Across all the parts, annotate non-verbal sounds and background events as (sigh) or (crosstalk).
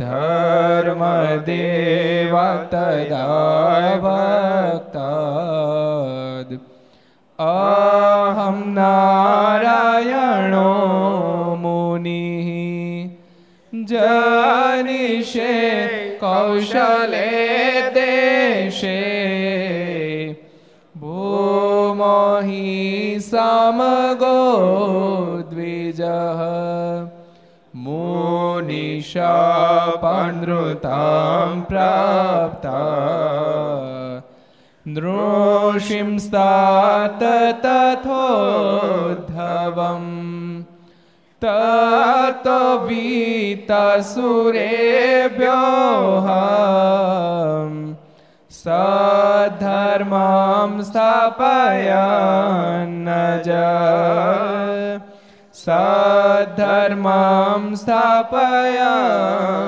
धर्मदेव तदा भक्ताद् अहं नारायणो मुनिः जनिषे कौशले देशे भूमहि समगो द्विजः मुनिशापनृतां प्राप्ता नृषिंस्तात तथोद्धवम् ततो वीतसुरेभ्योः सधर्मां स्थापयन्न ज સધર્મમ સ્થાપયા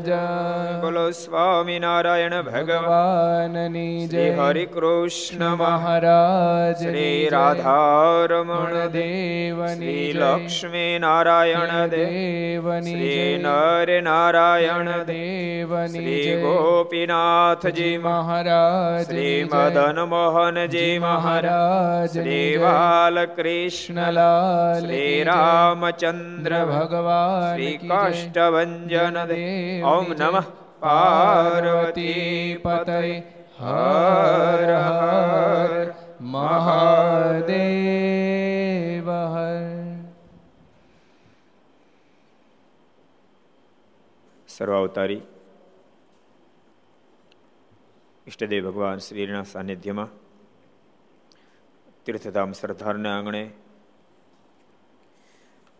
જ બોલો સ્વામિનારાયણ ભગવાન ભગવાનની શ્રી જય હરિ કૃષ્ણ મહારાજ શ્રી રાધારમણ દેવની શ્રી લક્ષ્મી નારાયણ દેવ દેવની શ્રી નર નારાયણ દેવની શ્રી ગોપીનાથજી મહારાજ શ્રી મદન મોહનજી મહારાજ શ્રી બાલકૃષ્ણ કૃષ્ણલાલ શ્રી રામચંદ્ર ભગવાન શ્રી. કાષ્ટભન ઓમ. નમઃ પાર્વતી પતય હર હર મહાદેવ હર સર્વાવતારી ઈષ્ટદેવ ભગવાન શ્રીના સાનિધ્યમાં તીર્થધામ સરદારના આંગણે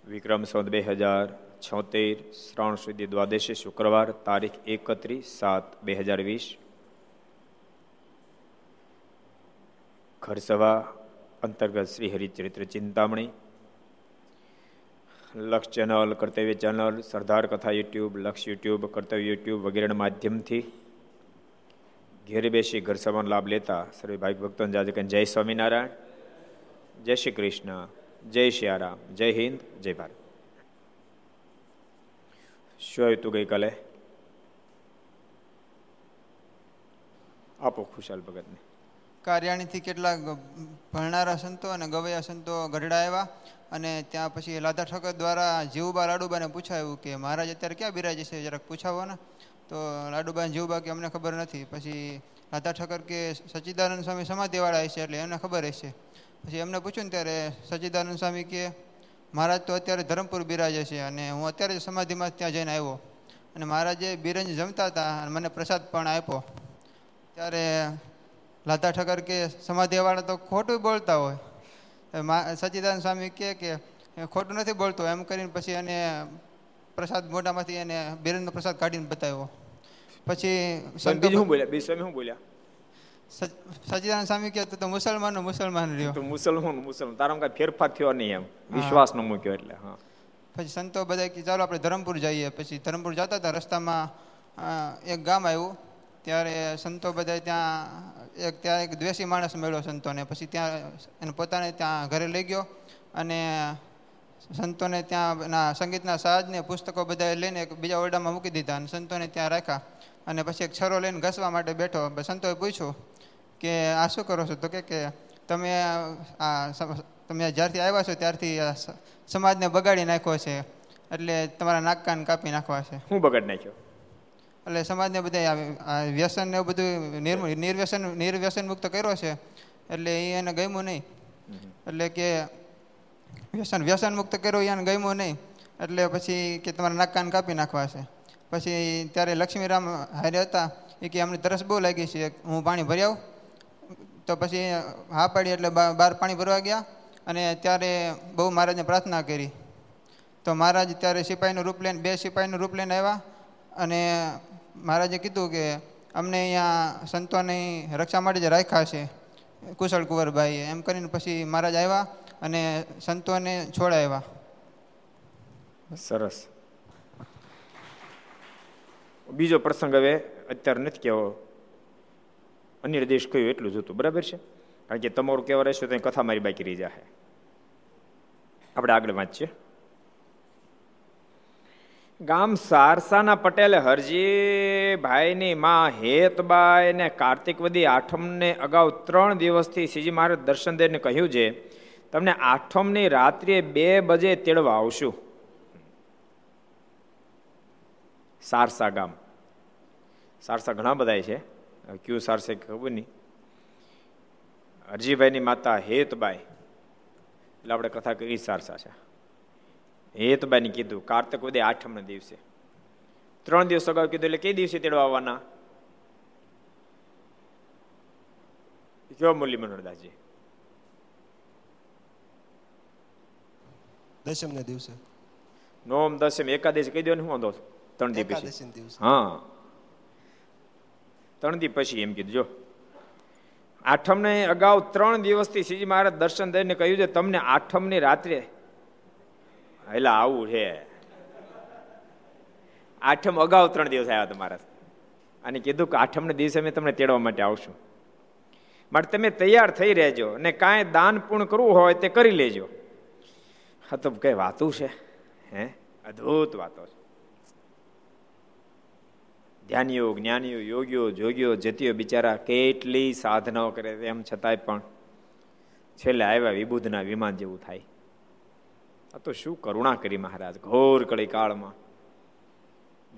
વિક્રમ સંત બે હજાર છોતેર, શ્રાવણ સુધી દ્વાદશી શુક્રવાર, તારીખ એકત્રીસ સાત બે હજાર વીસ. ઘરસભા અંતર્ગત શ્રી હરિચરિત્ર ચિંતામણી. લક્ષ ચેનલ, કર્તવ્ય ચેનલ, સરદાર કથા યુટ્યુબ, લક્ષ યુટ્યુબ, કર્તવ્ય યુટ્યુબ વગેરેના માધ્યમથી ઘેરે બેસી ઘર સભાનો લાભ લેતા સર્વે ભાઈ ભક્તોને જાજકન જય સ્વામિનારાયણ. જય શ્રી કૃષ્ણ. જય શિયારામ જય હિન્દ, જય ભારત. શું આવ્યું તું ગઈકાલે? આપો ખુશાલ ભગતને. કાર્યાણીથી કેટલાક ભણનારા સંતો અને ગવૈયા સંતો ગઢડા આવ્યા અને ત્યાં પછી લાધા ઠક્કર દ્વારા જીવબા લાડુબાને પૂછાયું કે, મહારાજ, અત્યારે ક્યાં બિરાજે છે? જરાક પૂછાવો ને. તો લાડુબા જીવબા કે, અમને ખબર નથી. પછી લાધા ઠક્કર કે સચ્ચિદાનંદ સ્વામી સમાધિવાળા હશે એટલે એમને ખબર હશે. પછી એમને પૂછ્યું ને ત્યારે સચ્ચિદાનંદ સ્વામી કે મહારાજ તો અત્યારે ધરમપુર બિરાજે છે અને હું અત્યારે સમાધિમાં ત્યાં જઈને આવ્યો. અને મહારાજે બિરંજ જમતા હતા અને મને પ્રસાદ પણ આપ્યો. ત્યારે લાધા ઠક્કર કે સમાધિવાળા તો ખોટું બોલતા હોય. સચ્ચિદાનંદ સ્વામી કહે કે ખોટું નથી બોલતો. એમ કરીને પછી એને પ્રસાદ મોઢામાંથી એને બિરંજનો પ્રસાદ કાઢીને બતાવ્યો. પછી બોલ્યા? બોલ્યા? સચ- સચ્ચિદાનંદ સ્વામી કહે તો મુસલમાનનો મુસલમાન રહ્યો. તો મુસલમાન મુસલમાન. તારામાં કઈ ફેરફાર થયો નહીં એમ. વિશ્વાસ ન મૂક્યો એટલે હા. પછી સંતો બધા કે ચાલો આપણે ધરમપુર જઈએ. પછી ધરમપુર જતા હતા રસ્તામાં એક ગામ આવ્યું. ત્યારે સંતો બધા ત્યાં એક ત્યાં એક દ્વેષી માણસ મળ્યો સંતોને. પછી ત્યાં એને પોતાને ત્યાં ઘરે લઈ ગયો અને સંતોને ત્યાં ના સંગીતના સાજને પુસ્તકો બધા લઈને એક બીજા ઓરડામાં મૂકી દીધા અને સંતોને ત્યાં રાખ્યા. અને પછી એક છરો લઈને ઘસવા માટે બેઠો. સંતોએ પૂછ્યું કે આ શું કરો છો? તો કે કે તમે આ તમે જ્યારથી આવ્યા છો ત્યારથી સમાજને બગાડી નાખ્યો છે. એટલે તમારા નાક કાન કાપી નાખવા છે. હું બગાડ નાખ્યો? એટલે સમાજને બધા વ્યસન ને બધું નિર્વ્યસન નિર્વ્યસન મુક્ત કર્યો છે. એટલે એ એને ગમ્યું નહીં. એટલે કે વ્યસન વ્યસન મુક્ત કર્યો એને ગમ્યું નહીં. એટલે પછી કે તમારા નાક કાન કાપી નાખવા છે. પછી ત્યારે લક્ષ્મીરામ હારે હતા. એ કે અમને તરસ બહુ લાગી છે. હું પાણી ભરી આવું. તો પછી હા પાડી એટલે બહાર પાણી ભરવા ગયા અને ત્યારે બહુ મહારાજને પ્રાર્થના કરી. તો મહારાજ ત્યારે સિપાહીનું રૂપ લઈને, બે સિપાહીનું રૂપ લઈને આવ્યા અને મહારાજે કીધું કે અમને અહીંયા સંતોની રક્ષા માટે જ રાખ્યા છે, કુશળ કુંવરભાઈએ, એમ કરીને પછી મહારાજ આવ્યા અને સંતોને છોડાવ્યા. સરસ. બીજો પ્રસંગ હવે અત્યારે નથી કહેવો. અન્ય દેશ કહ્યું એટલું જ બરાબર છે? કારણ કે તમારું કહેવા રહેશે તો કથા મારી બાકી રહી જાય આપણે આગળ વાંચીએ. ગામ સારસાના પટેલે હરજી, ભાઈની માં હેતબાઈ ને કાર્તિકવદી આઠમને અગાઉ ત્રણ દિવસથી શ્રીજી મહારાજ દર્શન દઈને કહ્યું છે, તમને આઠમની રાત્રિએ બે બજે તેડવા આવશું. સારસા ગામ. સારસા ઘણા બધા છે. ક્યુ સારશે ખબર નહીં. હરજીભાઈની માતા હેતબાઈ. એટલે આપણે કથા કરી સારસા છે. હેતબાઈને કીધું કાર્તક ઉદય આઠમના દિવસે. ત્રણ દિવસ અગાઉ કીધું એટલે કઈ દિવસે તેડવા આવવાના? કયો મુરલી મનોરદાસજી દશમ ના દિવસે. નોમ દસમ એકાદશી કહી દો ને હું વાંધો? ત્રણ દિવસ દિવસે. હા. ત્રણ દી પછી એમ કીધું, જો. આઠમને અગાઉ ત્રણ દિવસથી શ્રીજી મહારાજ દર્શન દઈને કહ્યું છે, તમને આઠમની રાત્રે એટલે આવું છે. આઠમ અગાઉ ત્રણ દિવસ આવ્યા તમારા અને કીધું કે આઠમને દિવસે અમે તમને તેડવા માટે આવશું. માટે તમે તૈયાર થઈ રહેજો અને કાંઈ દાન પૂર્ણ કરવું હોય તે કરી લેજો. હા, તો કઈ વાતું છે? હે? અદ્ભુત વાતો છે. ધ્યાનીઓ જ્ઞાનીઓ, યોગીઓ, જોગીઓ, જતીઓ બિચારા કેટલી સાધનાઓ કરે એમ છતાંય પણ છેલ્લે આવ્યા વિબુધના વિમાન જેવું થાય. આ તો શું કરુણા કરી મહારાજ, ઘોર કળી કાળમાં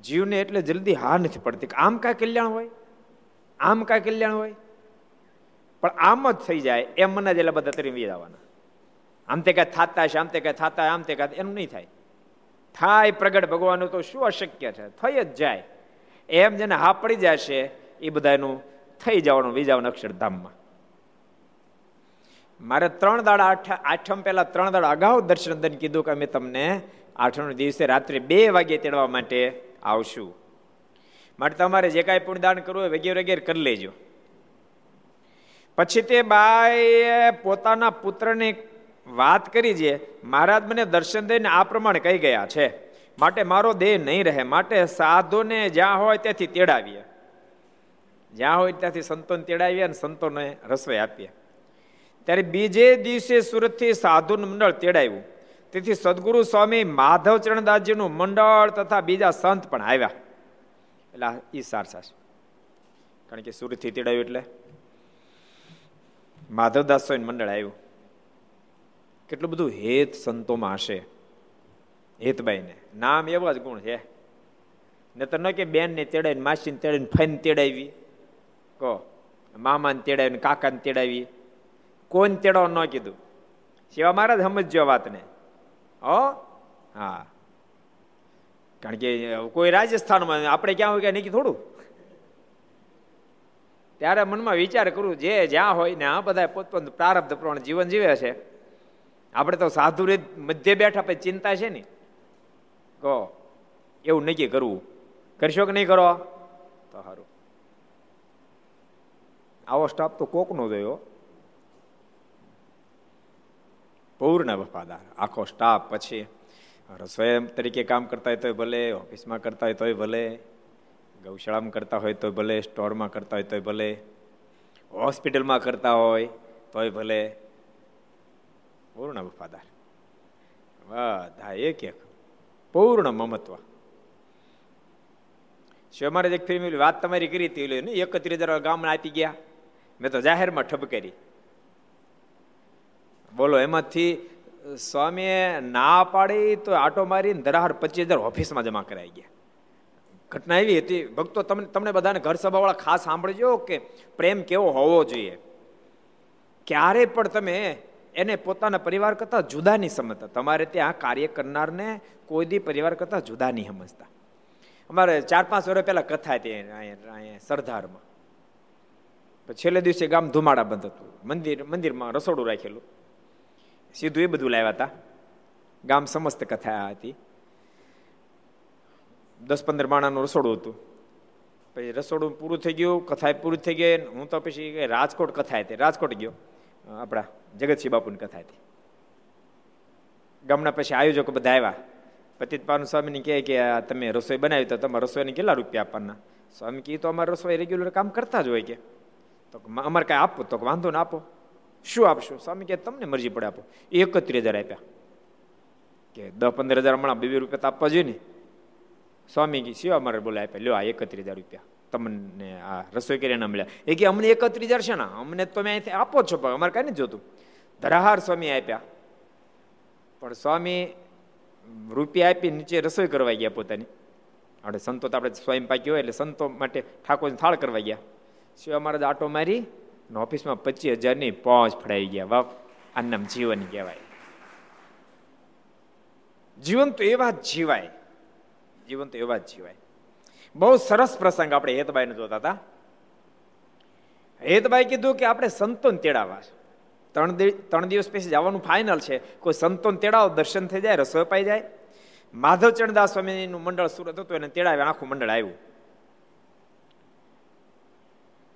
જીવને એટલે જલ્દી હા નથી પડતી. આમ કાંઈ કલ્યાણ હોય? આમ કાંઈ કલ્યાણ હોય? પણ આમ જ થઈ જાય એમ મને જ એટલે બધા તરી જવાના આમ તે કાંઈ થતા છે આમ તે કાંઈ થતા આમ તે કાંઈ એમ નહીં થાય. થાય પ્રગટ ભગવાનનું તો શું અશક્ય છે? થઈ જ જાય. એમ જેને હા પડી જશે, એ બધાનું થઈ જવાનું વિજાવન અક્ષરધામમાં. મારે ત્રણ દાડા આઠ, આઠમ પહેલા ત્રણ દાડા અગાઉ દર્શન દન કીધું કે અમે તમને આઠમ દિવસે રાત્રે બે વાગે તેડવા માટે આવશું. માટે તમારે જે કાંઈ પુણ્યદાન કરવું હોય વગેરે વગેરે કરી લેજો. પછી તે બાએ પોતાના પુત્રને વાત કરી છે મહારાજ મને દર્શન દઈને આ પ્રમાણે કહી ગયા છે. માટે મારો દેહ નહીં રહે, માટે સાધુને જ્યાં હોય ત્યાંથી તેડાવીએ. જ્યાં હોય ત્યાંથી સંતોને તેડાવીએ અને સંતોને રસોઈ આપીએ. ત્યારે બીજે દિવસે સુરતથી સાધુનું મંડળ તેડાવ્યું તેથી સદગુરુ સ્વામી માધવ ચરણદાસજીનું મંડળ તથા બીજા સંત પણ આવ્યા. એટલે ઈ સારસા છે. કારણ કે સુરતથી તેડાવ્યું એટલે માધવદાસ સ્વામી મંડળ આવ્યું. કેટલું બધું હેત સંતોમાં હશે. હેતબાઈને. નામ એવા જ ગુણ છે. ને તો ન કે બેન ને તેડાવીને માસીને તેડાવીને ફઈને તેડાવી. કહો, મામાને તેડાવીને, કાકાને તેડાવી. કોઈને તેડો ન કીધું. સેવા મહારાજ સમજજો વાતને. હો? હા. કારણ કે કોઈ રાજસ્થાનમાં, આપણે ક્યાં હોય કે નહીં થોડું? ત્યારે મનમાં વિચાર કરું, જે જ્યાં હોય ને આ બધા પોતપોત પ્રારબ્ધ પ્રમાણે જીવન જીવે છે. આપણે તો સાધુ રીત મધ્ય બેઠા પછી ચિંતા છે ને. કહો, એવું નક્કી કરવું. કરશો કે નહીં કરો? તો સારું આવો સ્ટાફ તો કોકનો જોયો પૂર્ણ વફાદાર. આખો સ્ટાફ પછી રસોઈ તરીકે કામ કરતા હોય તોય ભલે, ઓફિસમાં કરતા હોય તોય ભલે, ગૌશાળામાં કરતા હોય તોય ભલે, સ્ટોરમાં કરતા હોય તોય ભલે, હોસ્પિટલમાં કરતા હોય તોય ભલે. પૂર્ણ વફાદાર. બધા એક એક પૂર્ણ મમત્વ. શિવ મહારાજ એક ફિલ્મ વાત તમારી કરી હતી એકત્રીસ હજાર ગામમાં આપી ગયા. મેં તો જાહેરમાં ઠપ કરી. બોલો, એમાંથી સ્વામીએ ના પાડી તો આટો મારીને ધરાહર પચીસ હજાર ઓફિસમાં જમા કરાઈ ગયા. ઘટના એવી હતી, ભક્તો તમને તમને બધાને ઘર સભાવાળા ખાસ સાંભળજો કે પ્રેમ કેવો હોવો જોઈએ. ક્યારે પણ તમે એને પોતાના પરિવાર કરતા જુદા નહીં સમજતા. તમારે ત્યાં કાર્ય કરનારને કોઈ દી પરિવાર કરતા જુદા નહીં સમજતા. અમારે ચાર પાંચ વર્ષ પહેલા કથા હતી અહીંયા સરદારમાં. છેલ્લે દિવસે ગામ ધુમાડા બંધ હતું. મંદિર, મંદિરમાં રસોડું રાખેલું. સીધું એ બધું લાવ્યા હતા. ગામ સમસ્ત કથા હતી. દસ પંદર માણાનું રસોડું હતું. પછી રસોડું પૂરું થઈ ગયું કથા પૂરું થઈ ગઈ, હું તો પછી રાજકોટ કથા હતી. રાજકોટ ગયો. આપણા જગતસિંહ બાપુની કથા હતી. ગામના પછી આયોજકો બધા આવ્યા. પતિત પાન સ્વામીને કહે કે તમે રસોઈ બનાવી, તો તમારે રસોઈને કેટલા રૂપિયા આપવાના? સ્વામી કહે તો અમારે રસોઈ રેગ્યુલર કામ કરતા જ હોય કે. તો અમારે કાંઈ આપો તો વાંધો ના આપો. શું આપશો? સ્વામી કે તમને મરજી પડે આપો. એકત્રીસ હજાર આપ્યા. કે દસ પંદર હજાર હમણાં બે રૂપિયા તો આપવા જોઈએ ને. સ્વામી શિવ અમારે બોલે આપ્યા લ્યો આ એકત્રીસ હજાર રૂપિયા. તમને આ રસોઈ કરીને મળ્યા એ કે અમને એકત્રીસ હજાર છે ને, અમને તમે અહીંથી આપો છો, પણ અમારે કાંઈ નથી જોતું. ધરાહાર સ્વામી આપ્યા. પણ સ્વામી રૂપિયા આપી નીચે રસોઈ કરવા ગયા પોતાની. આપણે સંતો તો આપણે સ્વયં પાક્યો એટલે સંતો માટે ઠાકોરને થાળ કરવા ગયા. શિવા મહારાજ આટો મારી ઓફિસમાં પચીસ હજારની પહોંચ ફડાઈ ગયા. વાહ આ જીવન કહેવાય. જીવન તો એવા જ જીવાય. જીવન તો એવા જ જીવાય. બહુ સરસ પ્રસંગ આપણે હેતબાઈને જોતા હતા. હેતબાઈ કીધું કે આપણે સંતોન તેડાવા છે. ત્રણ ત્રણ દિવસ પછી જવાનું ફાઇનલ છે. કોઈ સંતોન તેડાવો, દર્શન થઈ જાય, રસોઈ પાઈ જાય. માધવ ચરણદાસ સ્વામીનું મંડળ સુરત હતું, એને તેડાવે આખું મંડળ આવ્યું.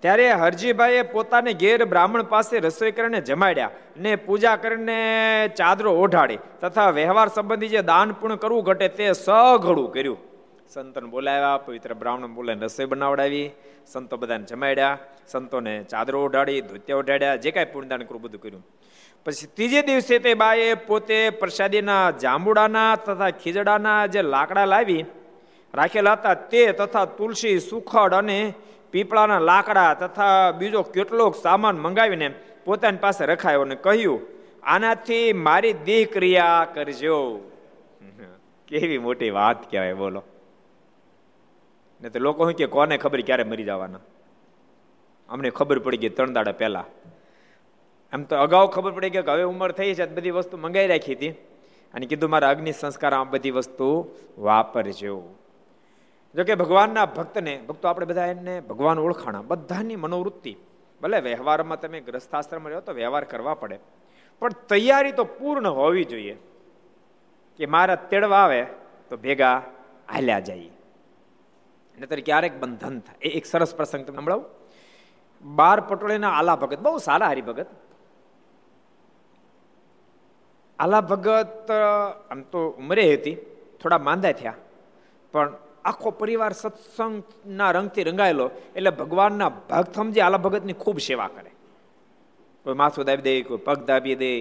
ત્યારે હરજીભાઈએ પોતાને ઘેર બ્રાહ્મણ પાસે રસોઈ કરીને જમાડ્યા ને પૂજા કરીને ચાદરો ઓઢાડી તથા વ્યવહાર સંબંધી જે દાન પૂર્ણ કરવું ઘટે તે સઘળું કર્યું. સંતોને બોલાવ્યા, પવિત્ર બ્રાહ્મણ બોલાવીને રસોઈ બનાવડાવી. સંતો બધાને જમાડ્યા, સંતોને ચાદરો ઓઢાડી ધોત્યા ઓઢાડ્યા જે કાંઈ પૂર્ણદાન કરવું બધું કર્યું. પછી ત્રીજે દિવસે તે બાએ પોતે પ્રસાદીના જાંબુડાના તથા ખીજડાના જે લાકડા લાવી, રાખેલા હતા તે તથા તુલસી, સુખડ અને પીપળાના લાકડા તથા બીજો કેટલોક સામાન મંગાવીને પોતાની પાસે રખાયો અને કહ્યું, આનાથી મારી દેહ ક્રિયા કરજો. કેવી મોટી વાત કહેવાય, બોલો. ને તો લોકો શું કે, કોને ખબર ક્યારે મરી જવાના? અમને ખબર પડી ગઈ ત્રણ દાડા પહેલા. એમ તો અગાઉ ખબર પડી કે હવે ઉંમર થઈ છે, બધી વસ્તુ મંગાવી રાખી હતી. અને કીધું, મારા અગ્નિ સંસ્કાર આ બધી વસ્તુ વાપરજો. જોકે ભગવાનના ભક્તને, ભક્તો આપણે બધા એને ભગવાન ઓળખાણા, બધાની મનોવૃત્તિ. ભલે વ્યવહારમાં તમે ગ્રસ્થાશ્રમ રહ્યો તો વ્યવહાર કરવા પડે. પણ તૈયારી તો પૂર્ણ હોવી જોઈએ. કે મારા તેડવા આવે તો ભેગા હાલ્યા જઈએ નતર ક્યારેક બંધન થાય. એ એક સરસ પ્રસંગ તમે સંભળાવો બાર પટોળીના આલા ભગત, બહુ સારા હરિભગત. આલા ભગત આમ તો ઉંમરે હતી, થોડા માંદા થયા. પણ આખો પરિવાર સત્સંગના રંગથી રંગાયેલો, એટલે ભગવાનના ભક્ત સમજે આલા ભગતની ખૂબ સેવા કરે. કોઈ માથું દાબી દે, કોઈ પગ દાબી દે,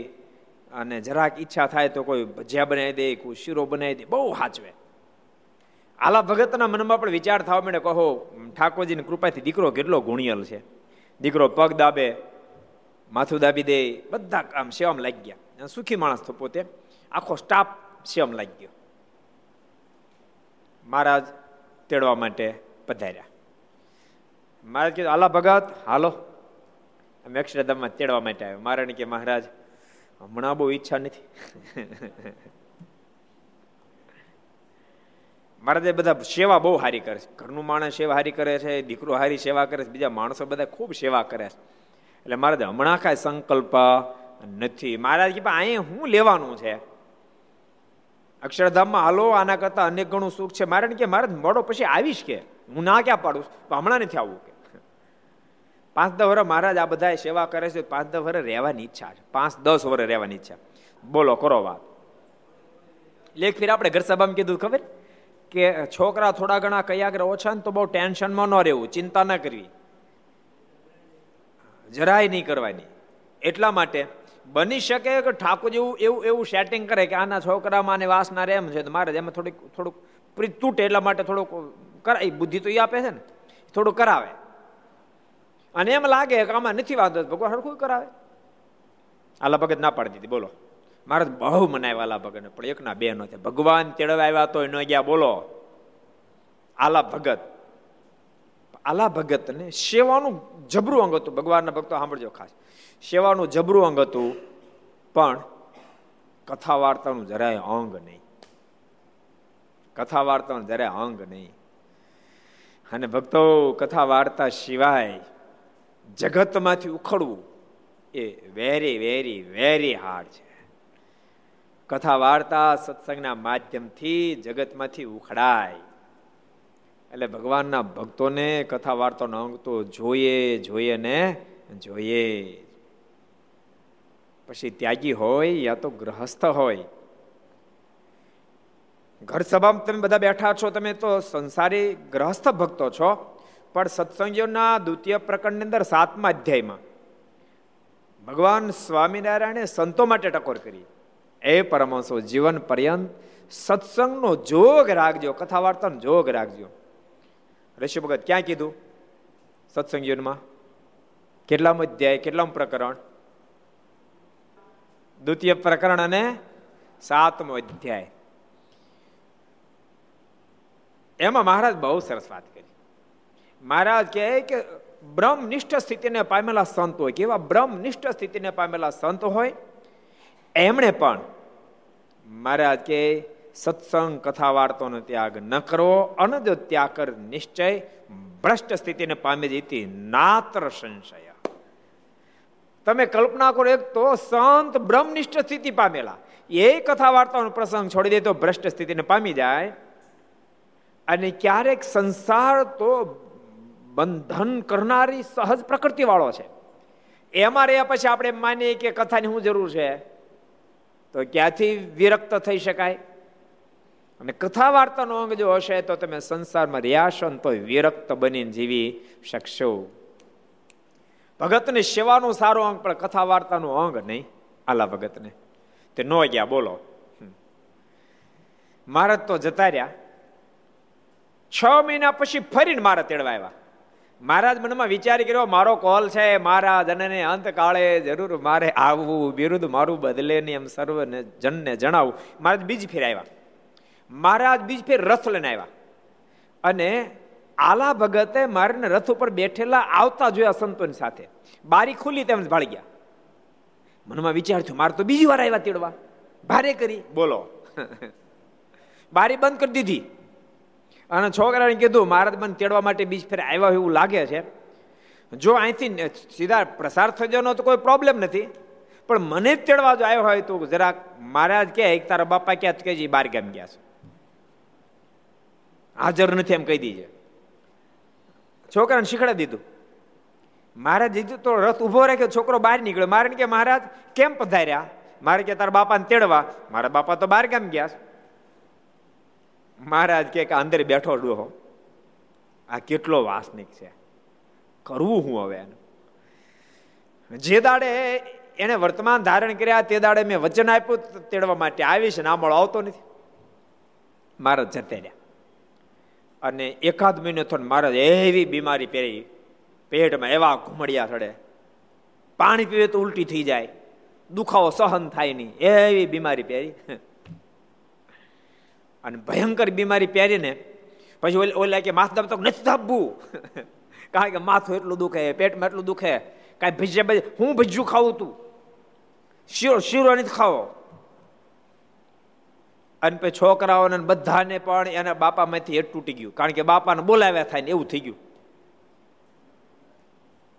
અને જરાક ઈચ્છા થાય તો કોઈ ભજીયા બનાવી દે, કોઈ શીરો બનાવી દે, બહુ હાચવે. આલા ભગતના મનમાં પણ વિચાર થવા માંડે કહો ઠાકોરજીની કૃપાથી દીકરો કેટલો ગુણિયલ છે. દીકરો પગ દાબે, માથું દાબી દે, બધા કામ સેવામાં લાગી ગયા. સુખી માણસ તો પોતે. આખો સ્ટાફ સેવામાં લાગી ગયો. મહારાજ તેડવા માટે પધાર્યા. મહારાજ કીધું, આલા ભગત, હાલો. અમે અક્ષરધામમાં તેડવા માટે આવ્યો. મહારાજ કે, મહારાજ, હમણાં બહુ ઈચ્છા નથી. મહારાજે બધા સેવા બહુ સારી કરે છે. ઘરનું માણસ સેવા હારી કરે છે, દીકરો હારી સેવા કરે છે, બીજા માણસો બધા ખૂબ સેવા કરે છે. એટલે મહારાજ હમણાં કાંઈ સંકલ્પ નથી. મહારાજ કે અહીંયા શું લેવાનું છે? અક્ષરધામમાં હાલો, આના કરતા અનેક ગણું સુખ છે. મારે કે મારે મોડો પછી આવીશ કે? હું ના ક્યાં પાડું? હમણાં નથી આવવું કે. પાંચ દસ વર્ષ મહારાજ આ બધા સેવા કરે છે પાંચ દસ વર્ષ રહેવાની ઈચ્છા છે. પાંચ દસ વર્ષ રહેવાની ઈચ્છા. બોલો, કરો વાત. લેખ ફીર આપણે ઘર સભામાં કીધું ખબર? કે છોકરા થોડા ઘણા કયા ઓછા ને તો બહુ ટેન્શનમાં ન રહેવું, ચિંતા ન કરવી. જરાય નહીં કરવાની. એટલા માટે બની શકે કે ઠાકોર જેવું એવું એવું સેટિંગ કરે કે આના છોકરામાં આને વાસના રેમ છે મારે એમાં થોડીક, થોડુંક પ્રીત તૂટે એટલા માટે થોડુંક કરાય. બુદ્ધિ તો એ આપે છે ને. થોડુંક કરાવે. અને એમ લાગે કે આમાં નથી વાંધો ભગવાન સરખું કરાવે. આલા ભગત ના પાડી દીધી, બોલો. મારે બહુ મનાવ્યા ભગત પણ એક ના બે નો ભગવાન તેડવા આવ્યા તો ન ગયા, બોલો. આલા ભગત. આલા ભગત ને સેવાનું જબરું અંગ હતું. ભગવાનના ભક્તો સાંભળજો ખાસ. સેવાનું જબરું અંગ હતું, પણ કથા વાર્તાનું જરાય અંગ નહીં. કથા વાર્તાનું જરાય અંગ નહીં. અને ભક્તો, કથા વાર્તા સિવાય જગતમાંથી ઉખડવું એ વેરી વેરી વેરી હાર્ડ છે. કથા વાર્તા સત્સંગના માધ્યમથી જગતમાંથી ઉખડાય. એટલે ભગવાનના ભક્તોને કથા વાર્તાનો અંગ તો જોઈએ જોઈએ ને જોઈએ. પછી ત્યાગી હોય યા તો ગ્રહસ્થ હોય. ઘર સભામાં તમે બધા બેઠા છો, તમે તો સંસારી ગ્રહસ્થ ભક્તો છો, પણ સત્સંગીઓના દ્વિતીય પ્રકરણની અંદર સાતમા અધ્યાયમાં ભગવાન સ્વામિનારાયણે સંતો માટે ટકોર કરી. એ પરમહંસો જીવન પર્યંત સત્સંગનો જોગ રાખજો કથા વાર્તાનો જોગ રાખજો. ઋષિ ભગત ક્યાં કીધું? સત્સંગ જીવનમાં? કેટલામ અધ્યાય, કેટલામ પ્રકરણ? દ્વિતીય પ્રકરણ અને સાતમો અધ્યાય. એમાં મહારાજ બહુ સરસ વાત કરી. મહારાજ કહે કે બ્રહ્મનિષ્ઠ સ્થિતિને પામેલા સંત હોય. કેવા બ્રહ્મનિષ્ઠ સ્થિતિને પામેલા સંત હોય? એમણે પણ મહારાજ કે, સત્સંગ કથા વાર્તાનો ત્યાગ ન કરવો અને જો ત્યાગ કર નિશ્ચય, ભ્રષ્ટ સ્થિતિને પામી જતી નાત્ર સંશય. તમે કલ્પના કરો એક તો સંત બ્રહ્મનિષ્ઠ સ્થિતિ પામેલા. એ કથા વાર્તાનો પ્રસંગ છોડી દે તો ભ્રષ્ટ સ્થિતિને પામી જાય. અને ક્યારેક સંસાર તો બંધન કરનારી સહજ પ્રકૃતિ વાળો છે. એમાં રહ્યા પછી આપણે માનીએ કે કથાની શું જરૂર છે? તો ક્યાંથી વિરક્ત થઈ શકાય? અને કથા વાર્તાનો અંગ જો હશે તો તમે સંસારમાં છો તો વિરક્ત બનીને જીવી શકશો. ભગતની સેવાનું સારો અંગ પણ કથા વાર્તાનો અંગ નહીં. આલા ભગતને. તે નો ગયા, બોલો. મહારાજ તો જતા રહ્યા. છ મહિના પછી ફરીને મારા તેડવા આવ્યા. મહારાજ મનમાં વિચાર કર્યો, મારો કોલ છે, મહારાજ, અને અંતકાળે જરૂર મારે આવવું, બિરુદ મારું બદલે ને એમ સર્વને જનને જણાવું. મહારાજ બીજ ફેર આવ્યા. મહારાજ બીજ ફેર રથ લઈને આવ્યા. અને આલા ભગતે મારીને રથ ઉપર બેઠેલા આવતા જોયા સંતોની સાથે. બારી ખુલી તેમ ભાળી ગયા. મનમાં વિચાર થયો, મારે તો બીજી વાર આવ્યા તેડવા. ભારે કરી. બોલો. બારી બંધ કરી દીધી. અને છોકરાને કીધું મહારાજ મને તેડવા માટે બીજ ફેર આવ્યા એવું લાગે છે. જો અહીંથી સીધા પ્રસાર થઈ જવાનો તો કોઈ પ્રોબ્લેમ નથી, પણ મને જ તેડવા જો આવ્યો હોય તો જરાક મહારાજ કે તારા બાપા ક્યાં કે બાર ગામ ગયા છે. હાજર નથી એમ કહી દીજે છોકરાને શીખડા દીધું. મહારાજ દીધું તો રથ ઊભો રાખ્યો, છોકરો બહાર નીકળ્યો. મારે કે મહારાજ, કેમ પધાર્યા? મારે કે તારા બાપાને તેડવા. મારા બાપા તો બહાર ગામ ગયા મહારાજ કે અંદર બેઠો ડોહો આ કેટલો વાસનિક છે. કરવું હું હવે એનું? જે દાડે એને વર્તમાન ધારણ કર્યા, તે દાડે મેં વચન આપ્યું તેડવા માટે આવીશ ના આમળો આવતો નથી. મહારાજ જતે રહ્યા. અને એકાદ મહિને થોડ મહારાજ એવી બીમારી પહેરી. પેટમાં એવા ઘુમડિયા ચડે. પાણી પીવે તો ઉલટી થઈ જાય. દુખાવો સહન થાય નહીં. એવી બીમારી પહેરી. અને ભયંકર બીમારી પહેરીને પછી ઓલા કે માથ દાબતો નથી દાબવું (laughs) કારણ કે માથું એટલું દુખે, પેટમાં એટલું દુખે. કાંઈ ભજીયા હું ભજ્યું ખાવું તું. શીરો શીરો નથી ખાવો. અને પછી છોકરાઓને બધાને પણ એના બાપામાંથી એ તૂટી ગયું. કારણ કે બાપાને બોલાવ્યા થાય ને એવું થઈ ગયું.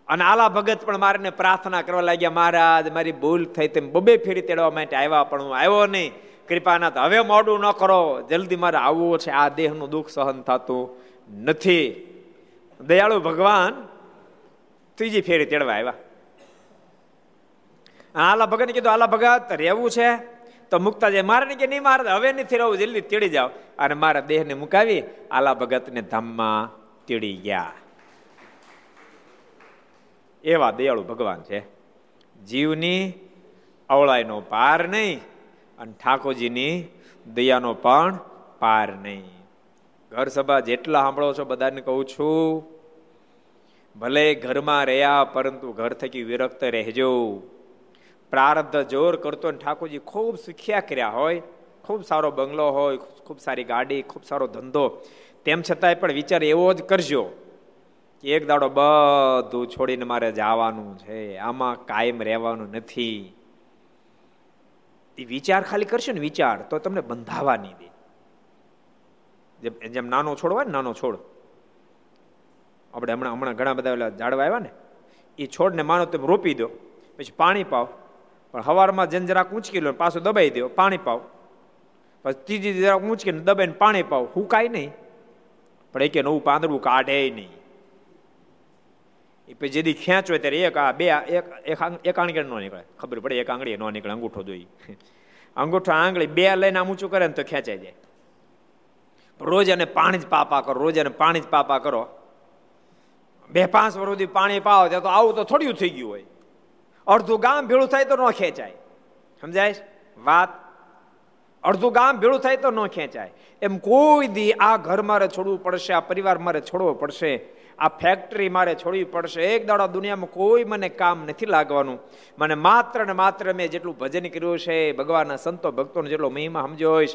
અને આલા ભગત પણ મારે પ્રાર્થના કરવા લાગ્યા, મહારાજ, મારી ભૂલ થઈ તેમ બબે ફેરી તેડવા માટે આવ્યા પણ હું આવ્યો નહીં. કૃપાનાથ હવે મોડું ન કરો. જલ્દી મારે આવવું છે. આ દેહનું દુઃખ સહન થતું નથી. દયાળુ ભગવાન ત્રીજી ફેરી તેડવા આવ્યા. આલા ભગત કીધું, આલા ભગત, રહેવું છે? તો મુકતા જાય મારે કે નહીં, મારે હવે નથી રહું જલ્દી તેડી જાઓ. અને મારા દેહને મુકાવી આલા ભગતને ધામમાં તેડી ગયા. એવા દયાળુ ભગવાન છે. જીવની અવળાઈનો પાર નહીં. અને ઠાકોરજીની દયાનો પણ પાર નહીં. ઘર સભા જેટલા સાંભળો છો બધાને કહું છું, ભલે ઘરમાં રહ્યા પરંતુ ઘર થકી વિરક્ત રહેજો. પ્રારબ્ધ જોર કરતો ને ઠાકોરજી ખૂબ સુખ્યા કર્યા હોય, ખૂબ સારો બંગલો હોય, ખૂબ સારી ગાડી, ખૂબ સારો ધંધો. તેમ છતાંય પણ વિચાર એવો જ કરજો કે એક દાડો બધું છોડીને મારે જવાનું છે. આમાં કાયમ રહેવાનું નથી. એ વિચાર ખાલી કરશો ને વિચાર, તો તમને બંધાવા નહીં દે. જેમ જેમ નાનો છોડ હોય ને, નાનો છોડ. આપણે હમણાં હમણાં ઘણા બધા ઝાડવા આવ્યા ને, એ છોડને માનો તમે રોપી દો, પછી પાણી પાવ. પણ હવારમાં જેમ જરાક ઊંચકી લો પાછું દબાઈ દો, પાણી પાવ. પછી ત્રીજી જરાક ઊંચકીને દબાઈને પાણી પાવ. હુકાય નહીં. પણ એ નવું પાંદડું કાઢે નહીં. એ પછી ખેંચ ખેંચો ત્યારે એક આ બે એક એક આંગળી ન નીકળે. ખબર પડે એક આંગળી ન નીકળે, અંગૂઠો જોઈ. (laughs) અંગૂઠો આંગળી બે લઈને આમ ઊંચું કરે ને તો ખેંચાઈ જાય. રોજ એને પાણી જ પાપા કરો, રોજ એને પાણી જ પાપા કરો. બે પાંચ વર્ષ સુધી પાણી પાવો ત્યાં તો આવું તો થોડ્યું થઈ ગયું હોય. અડધું ગામ ભેળું થાય તો ન ખેંચાય. સમજાય વાત? અડધું ગામ ભેળું થાય તો ન ખેંચાય. એમ કોઈ દી આ ઘર મારે છોડવું પડશે, આ પરિવાર મારે છોડવો પડશે. આ ફેક્ટરી મારે છોડવી પડશે. એક દાડો દુનિયામાં કોઈ મને કામ નથી લાગવાનું. મને માત્ર ને માત્ર મેં જેટલું ભજન કર્યું છે, ભગવાનના સંતો ભક્તોનો જેટલો મહિમા સમજ્યો હોય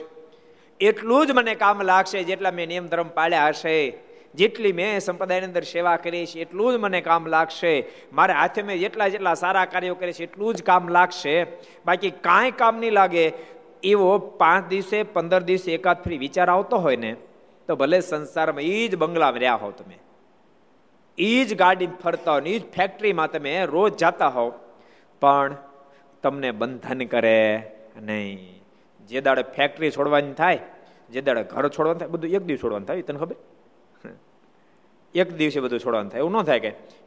એટલું જ મને કામ લાગશે જેટલા મેં નિયમ ધર્મ પાળ્યા હશે. જેટલી મેં સંપ્રદાયની અંદર સેવા કરી છે, એટલું જ મને કામ લાગશે. મારે હાથે મેં જેટલા જેટલા સારા કાર્યો કરે છે, એટલું જ કામ લાગશે. બાકી કાંઈ કામ નહીં લાગે. એવો પાંચ દિવસે, પંદર દિવસે એકાદ ફરી વિચાર આવતો હોય ને, તો ભલે સંસારમાં એ જ બંગલામાં રહ્યા હો તમે. એ જ ગાડી ફરતા હોય એ જ ફેક્ટરીમાં તમે રોજ જતા હોવ. પણ તમને બંધન કરે નહીં. જે દાડે ફેક્ટરી છોડવાની થાય, જે દાડે ઘર છોડવાનું થાય, બધું એક દિવસ છોડવાનું થાય, તને ખબર? એક દિવસે બધું છોડવાનું થાય. એવું ન થાય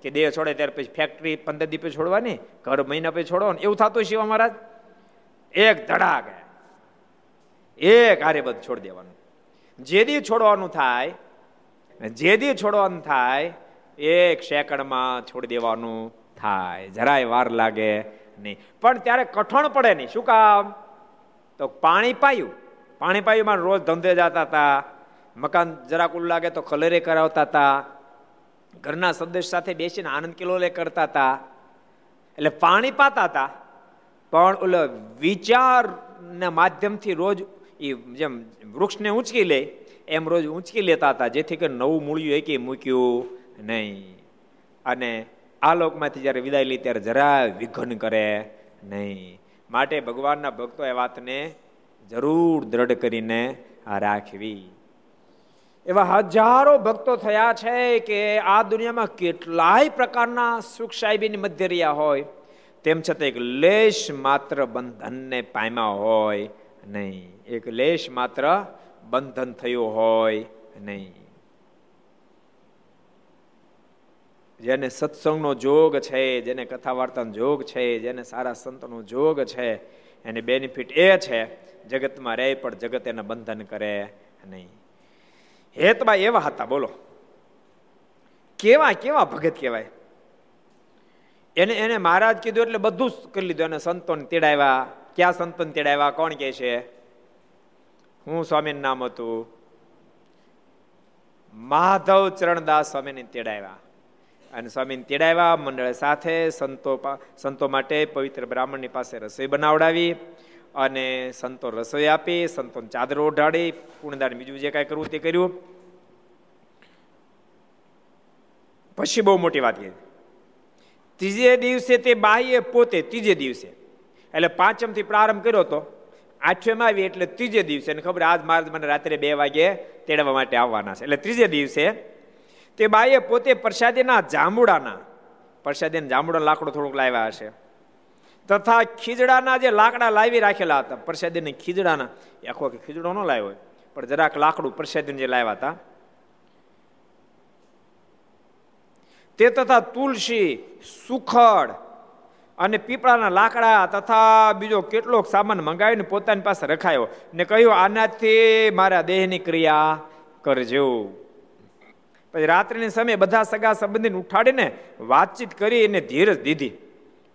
કે દેહ છોડે ત્યારે પછી ફેક્ટરી પંદર દિવસે છોડવાની, ઘર મહિના પછી છોડવાનું. એવું થતું શિવા મહારાજ? એક ધડાક. એક હારે બધું છોડી દેવાનું. જે દી છોડવાનું થાય, જે દી છોડવાનું થાય એક સેકન્ડમાં છોડી દેવાનું થાય. જરાય વાર લાગે નહીં. પણ ત્યારે કઠણ પડે નહીં. શું કામ? તો પાણી પાયું. પાણી પાયું મારે રોજ ધંધે જતા હતા. મકાન જરાક ઉલ લાગે તો કલરે કરાવતા હતા. ઘરના સદસ્ય સાથે બેસીને આનંદ કિલોલે કરતા હતા. એટલે પાણી પાતા હતા. પણ ઓલો વિચારના માધ્યમથી રોજ એ જેમ વૃક્ષને ઊંચકી લે, એમ રોજ ઊંચકી લેતા હતા. જેથી કે નવું મૂળ્યું એ કે મૂક્યું. નહીં. અને આ લોકમાંથી જ્યારે વિદાય લી ત્યારે જરા વિઘન કરે નહીં. માટે ભગવાનના ભક્તો એ વાતને જરૂર દ્રઢ કરીને રાખવી. એવા હજારો ભક્તો થયા છે કે આ દુનિયામાં કેટલાય પ્રકારના સુખ સાહેબીની મધ્ય રહ્યા હોય. તેમ છતાં એક લેશ માત્ર બંધનને પામ્યા હોય નહીં. એક લેશ માત્ર બંધન થયું હોય નહીં. જેને સત્સંગનો જોગ છે, જેને કથા વાર્તાનો જોગ છે, જેને સારા સંતનો જોગ છે, એની બેનિફિટ એ છે, જગતમાં રહે પણ જગત એને બંધન કરે નહીં. હેતબા એવા હતા, બોલો. કેવા કેવા ભગત કહેવાય? એને એને મહારાજ કીધું એટલે બધું જ કરી લીધું. એને સંતોને તેડાવ્યા. ક્યાં સંતોને તેડાવ્યા? કોણ કે છે? હું સ્વામીનું નામ હતું. માધવ ચરણદાસ સ્વામીને તેડાવ્યા. અને સ્વામીને તેડાવ્યા, મંડળ સાથે સંતો સંતો માટે પવિત્ર બ્રાહ્મણની પાસે રસોઈ બનાવડાવી અને સંતો રસોઈ આપી, સંતોને ચાદર ઓઢાડી, પૂર્ણદાન બીજું જે કાંઈ કરવું તે કર્યું. પછી બહુ મોટી વાત કીધી. ત્રીજે દિવસે તે બાઈએ પોતે ત્રીજે દિવસે, એટલે પાંચમથી પ્રારંભ કર્યો હતો આઠમાં આવી એટલે ત્રીજે દિવસે ખબર આજ મારે મને રાત્રે બે વાગે તેડવા માટે આવવાના છે. એટલે ત્રીજે દિવસે તે બાઈએ પોતે પ્રસાદીના જાંબુડાના, પ્રસાદીના જાંબુડા લાકડો થોડુંક લાવ્યા હશે. તથા ખીજડાના જે લાકડા લાવી રાખેલા હતા, પ્રસાદીને ખીજડાના આખો ખીજડો ન લાવ્યો હોય, પણ જરાક લાકડું પ્રસાદીને જે લાવ્યા હતા. તે તથા તુલસી, સુખડ અને પીપળાના લાકડા તથા બીજો કેટલોક સામાન મંગાવીને પોતાની પાસે રખાયો ને કહ્યું, આનાથી મારા દેહની ક્રિયા કરજો. પછી રાત્રિની સમયે બધા સગા સંબંધીને ઉઠાડીને વાતચીત કરી એને ધીરજ દીધી.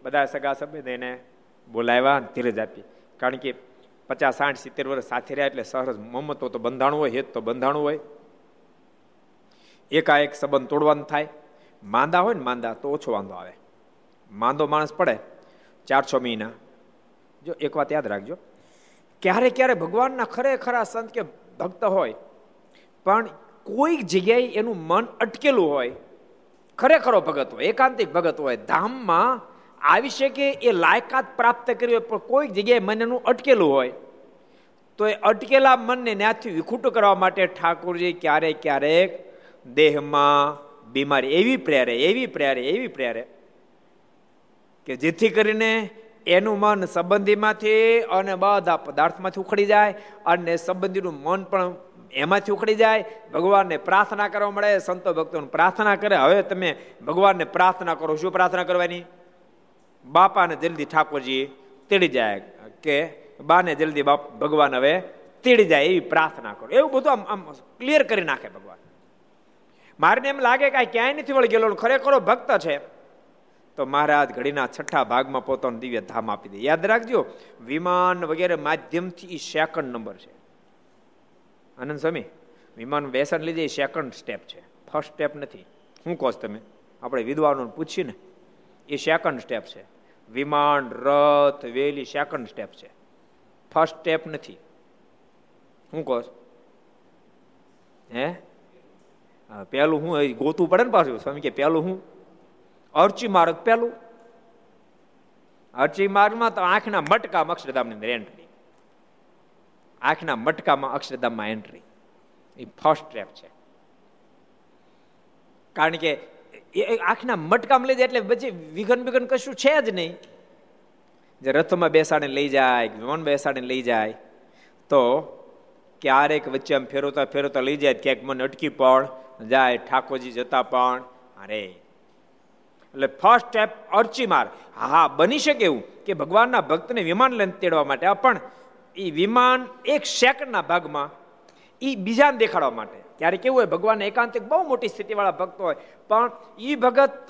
બધા સગા સંબંધ એને બોલાવ્યા ધીરજ આપી. કારણ કે પચાસ, સાઠ, સિત્તેર વર્ષ સાથે રહ્યા એટલે સહજ મમતો તો બંધાણું હોય, હેત તો બંધાણું હોય. એકાએક સંબંધ તોડવાનું થાય. માંદા હોય ને માંદા તો ઓછો વાંધો આવે. માંદો માણસ પડે ચાર, છ મહિના. જો એક વાત યાદ રાખજો. ક્યારે ક્યારે ભગવાનના ખરેખરા સંત કે ભક્ત હોય, પણ કોઈક જગ્યાએ એનું મન અટકેલું હોય, ખરેખરો ભગત હોય, એકાંતિક ભગત હોય, ધામમાં આવી શકે એ લાયકાત પ્રાપ્ત કરી હોય, પણ કોઈક જગ્યાએ મન એનું અટકેલું હોય, તો એ અટકેલા મનને ત્યાંથી વિખૂટું કરવા માટે ઠાકોરજી ક્યારેક ક્યારેક દેહમાં બીમારી, એવી પ્રેરે એવી પ્રેરે એવી પ્રેરે કે જેથી કરીને એનું મન સંબંધીમાંથી અને બધા પદાર્થમાંથી ઉખડી જાય અને સંબંધીનું મન પણ એમાંથી ઉખડી જાય, ભગવાનને પ્રાર્થના કરવા મળે, સંતો ભક્તોને પ્રાર્થના કરે. હવે તમે ભગવાનને પ્રાર્થના કરો, શું પ્રાર્થના કરવાની? બાપાને જલ્દી ઠાકોરજી તેડી જાય કે બાને જલ્દી બાપ ભગવાન હવે તેડી જાય એવી પ્રાર્થના કરો. એવું બધું આમ આમ ક્લિયર કરી નાખે ભગવાન. મારે એમ લાગે કે ક્યાંય નથી વળી ગયેલો ખરેખર ભક્ત છે. તો મહારાજ ઘડીના છઠ્ઠા ભાગમાં પોતાનું દિવ્ય ધામ આપી દે. યાદ રાખજો, વિમાન વગેરે માધ્યમથી એ સેકન્ડ નંબર છે. આનંદ સ્વામી, વિમાન બેસણ લીધે, એ સેકન્ડ સ્ટેપ છે. ફર્સ્ટ સ્ટેપ નથી. શું કહો તમે? આપણે વિદ્વાનો પૂછીએ ને. એ સેકન્ડ સ્ટેપ છે. વિમાન, રથ, વેલી સેકન્ડ સ્ટેપ છે. ફર્સ્ટ સ્ટેપ નથી. શું કહો હે? પહેલું હું ગોતું પડે ને પાછું. સ્વામી કે પહેલું હું? અર્ચી માર્ગ પહેલું અર્ચી માર્ગમાં તો આંખના મટકા અક્ષરધામની અંદર એન્ટ્રી આંખના મટકામાં અક્ષરધામમાં એન્ટ્રી એ ફર્સ્ટ ટ્રેપ છે. કારણ કે એ આંખના મટકામાં લઈ જાય એટલે પછી વિઘન વિઘન કશું છે જ નહીં. જે રથમાં બેસાડીને લઈ જાય વિમાન બેસાડીને લઈ જાય, તો ક્યારેક વચ્ચે આમ ફેરવતા ફેરવતા લઈ જાય, ક્યાંક મને અટકી પણ, જાય, ઠાકોરજી જતા પણ, અરે. એટલે ફર્સ્ટ સ્ટેપ અર્ચી માર હા, બની શકે એવું કે ભગવાનના ભક્તને વિમાન લઈને તેડવા માટે. પણ એ વિમાન એક સેકન્ડના ભાગમાં એ બીજાને દેખાડવા માટે. ત્યારે કેવું હોય ભગવાન એકાંતિક બહુ મોટી સ્થિતિવાળા ભક્ત હોય, પણ એ ભગત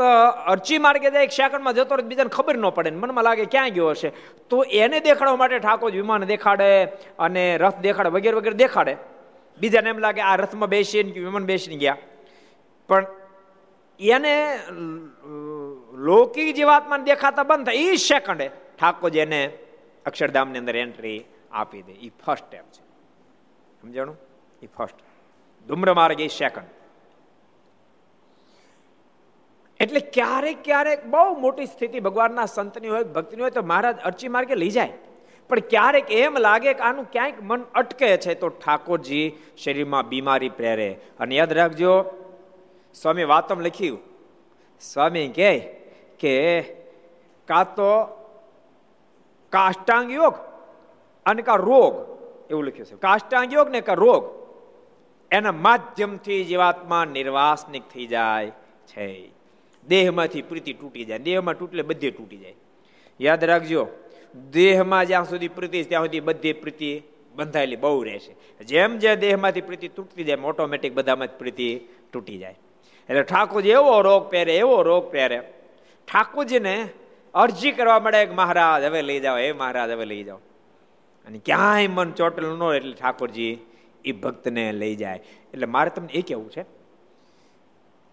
અર્ચી માર્ગે જાય, એક સેકન્ડમાં જતો રહે બીજાને ખબર ન પડે મનમાં લાગે ક્યાં ગયો હશે. તો એને દેખાડવા માટે ઠાકોર વિમાન દેખાડે અને રથ દેખાડે, વગેરે વગેરે દેખાડે. બીજાને એમ લાગે, આ રથમાં બેસીને વિમાન બેસીને ગયા. પણ એને લૌકિક જીવાત્માને દેખાતા બંધ થાય એ સેકન્ડે ઠાકોરજી એને અક્ષરધામની અંદર એન્ટ્રી આપી દે. એ ફર્સ્ટ સ્ટેપ છે. સમજાણું? એ ફર્સ્ટ ધૂમ્ર માર્ગ એ સેકન્ડ એટલે ક્યારેક ક્યારેક બહુ મોટી સ્થિતિ ભગવાનના સંતની હોય, ભક્તની હોય તો મહારાજ અર્ચી માર્ગે લઈ જાય. પણ ક્યારેક એમ લાગે કે આનું ક્યાંક મન અટકે છે તો ઠાકોરજી શરીરમાં બીમારી પ્રેરે અને યાદ રાખજો, સ્વામી વાતમ લખ્યું. સ્વામી કહે કે કા તો કાષ્ટાંગ યોગ અને કા રોગ, એવું લખ્યું છે. કાષ્ટાંગ યોગ ને કા રોગ, એના માધ્યમથી જીવાત્મા નિર્વાસનિક થઈ જાય છે. દેહમાંથી પ્રીતિ તૂટી જાય. દેહમાં તૂટલે બધે તૂટી જાય. યાદ રાખજો, દેહમાં જ્યાં સુધી પ્રીતિ ત્યાં સુધી બધી પ્રીતિ બંધાયેલી બહુ રહેશે જેમ જે દેહમાંથી પ્રીતિ તૂટતી જાય ઓટોમેટિક બધામાં પ્રીતિ તૂટી જાય. એટલે ઠાકોરજી એવો રોગ પહેરે, એવો રોગ પહેરે. ઠાકોરજીને અરજી કરવા મળે મહારાજ, હવે લઈ જાઓ, હે મહારાજ, હવે લઈ જાઓ. અને ક્યાંય મન ચોટેલું ન એટલે ઠાકોરજી એ ભક્તને લઈ જાય. એટલે મારે તમને એ કહેવું છે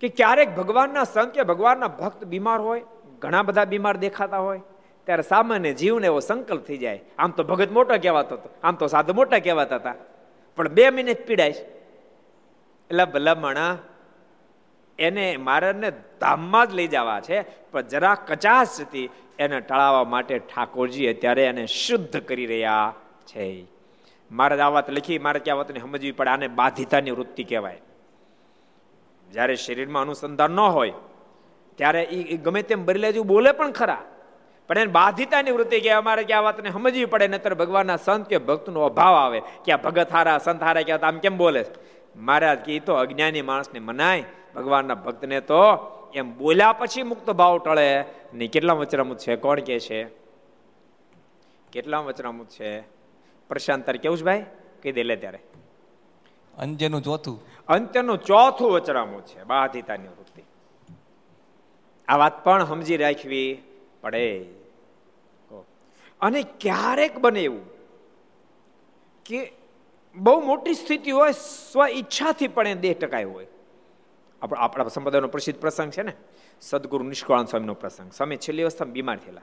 કે ક્યારેક ભગવાનના સંત કે ભગવાનના ભક્ત બીમાર હોય, ઘણા બધા બીમાર દેખાતા હોય, ત્યારે સામાન્ય જીવને એવો સંકલ્પ થઈ જાય. આમ તો ભગત મોટો કહેવાતો હતો, આમ તો સાધુ મોટા કહેવાતા હતા. પણ બે મિનિટ પીડાય એટલે ભલામણા એને મારાને ધામમાં જ લઈ જવા છે, પણ જરા કચાશ હતી, એને ટળાવવા માટે ઠાકોરજી અત્યારે એને શુદ્ધ કરી રહ્યા છે મારે આ વાત લખી, મારે ક્યાં વાતને સમજવી પડે. આને બાધિતાની વૃત્તિ કહેવાય. જ્યારે શરીરમાં અનુસંધાન ન હોય, ત્યારે એ ગમે તેમ બરી જેવું બોલે પણ ખરા. પણ એને બાધિતાની વૃત્તિ કે અમારે કે આ વાતને સમજવી પડે નતર ભગવાનના સંત કે ભક્તનો અભાવ આવે કે આ ભગત હારા, સંત હારા કે આમ કેમ બોલે? મહારાજ કે તો અજ્ઞાની માણસને મનાય, ભગવાનના ભક્તને તો એમ બોલ્યા પછી મુક્ત ભાવ ટળે. ને કેટલા વચરામુત છે? કોણ કે છે? કેટલા વચરામુત છે? પ્રશાંત તારે કેવું છે ભાઈ? કહી દે લે ત્યારે. અંત્યનું ચોથું. અંત્યનું ચોથું વચરામું છે બાધિતાની વૃત્તિ. આ વાત પણ સમજી રાખવી પડે. અને ક્યારેક બને એવું કે બહુ મોટી સ્થિતિ હોય સ્વ ઈચ્છાથી પણ એ દેહ ટકાય હોય. આપણા સંપ્રદાયનો પ્રસિદ્ધ પ્રસંગ છે ને? સદગુરુ નિષ્કાળ સ્વામીનો પ્રસંગ. સ્વામી છેલ્લી અવસ્થામાં બીમાર થયેલા.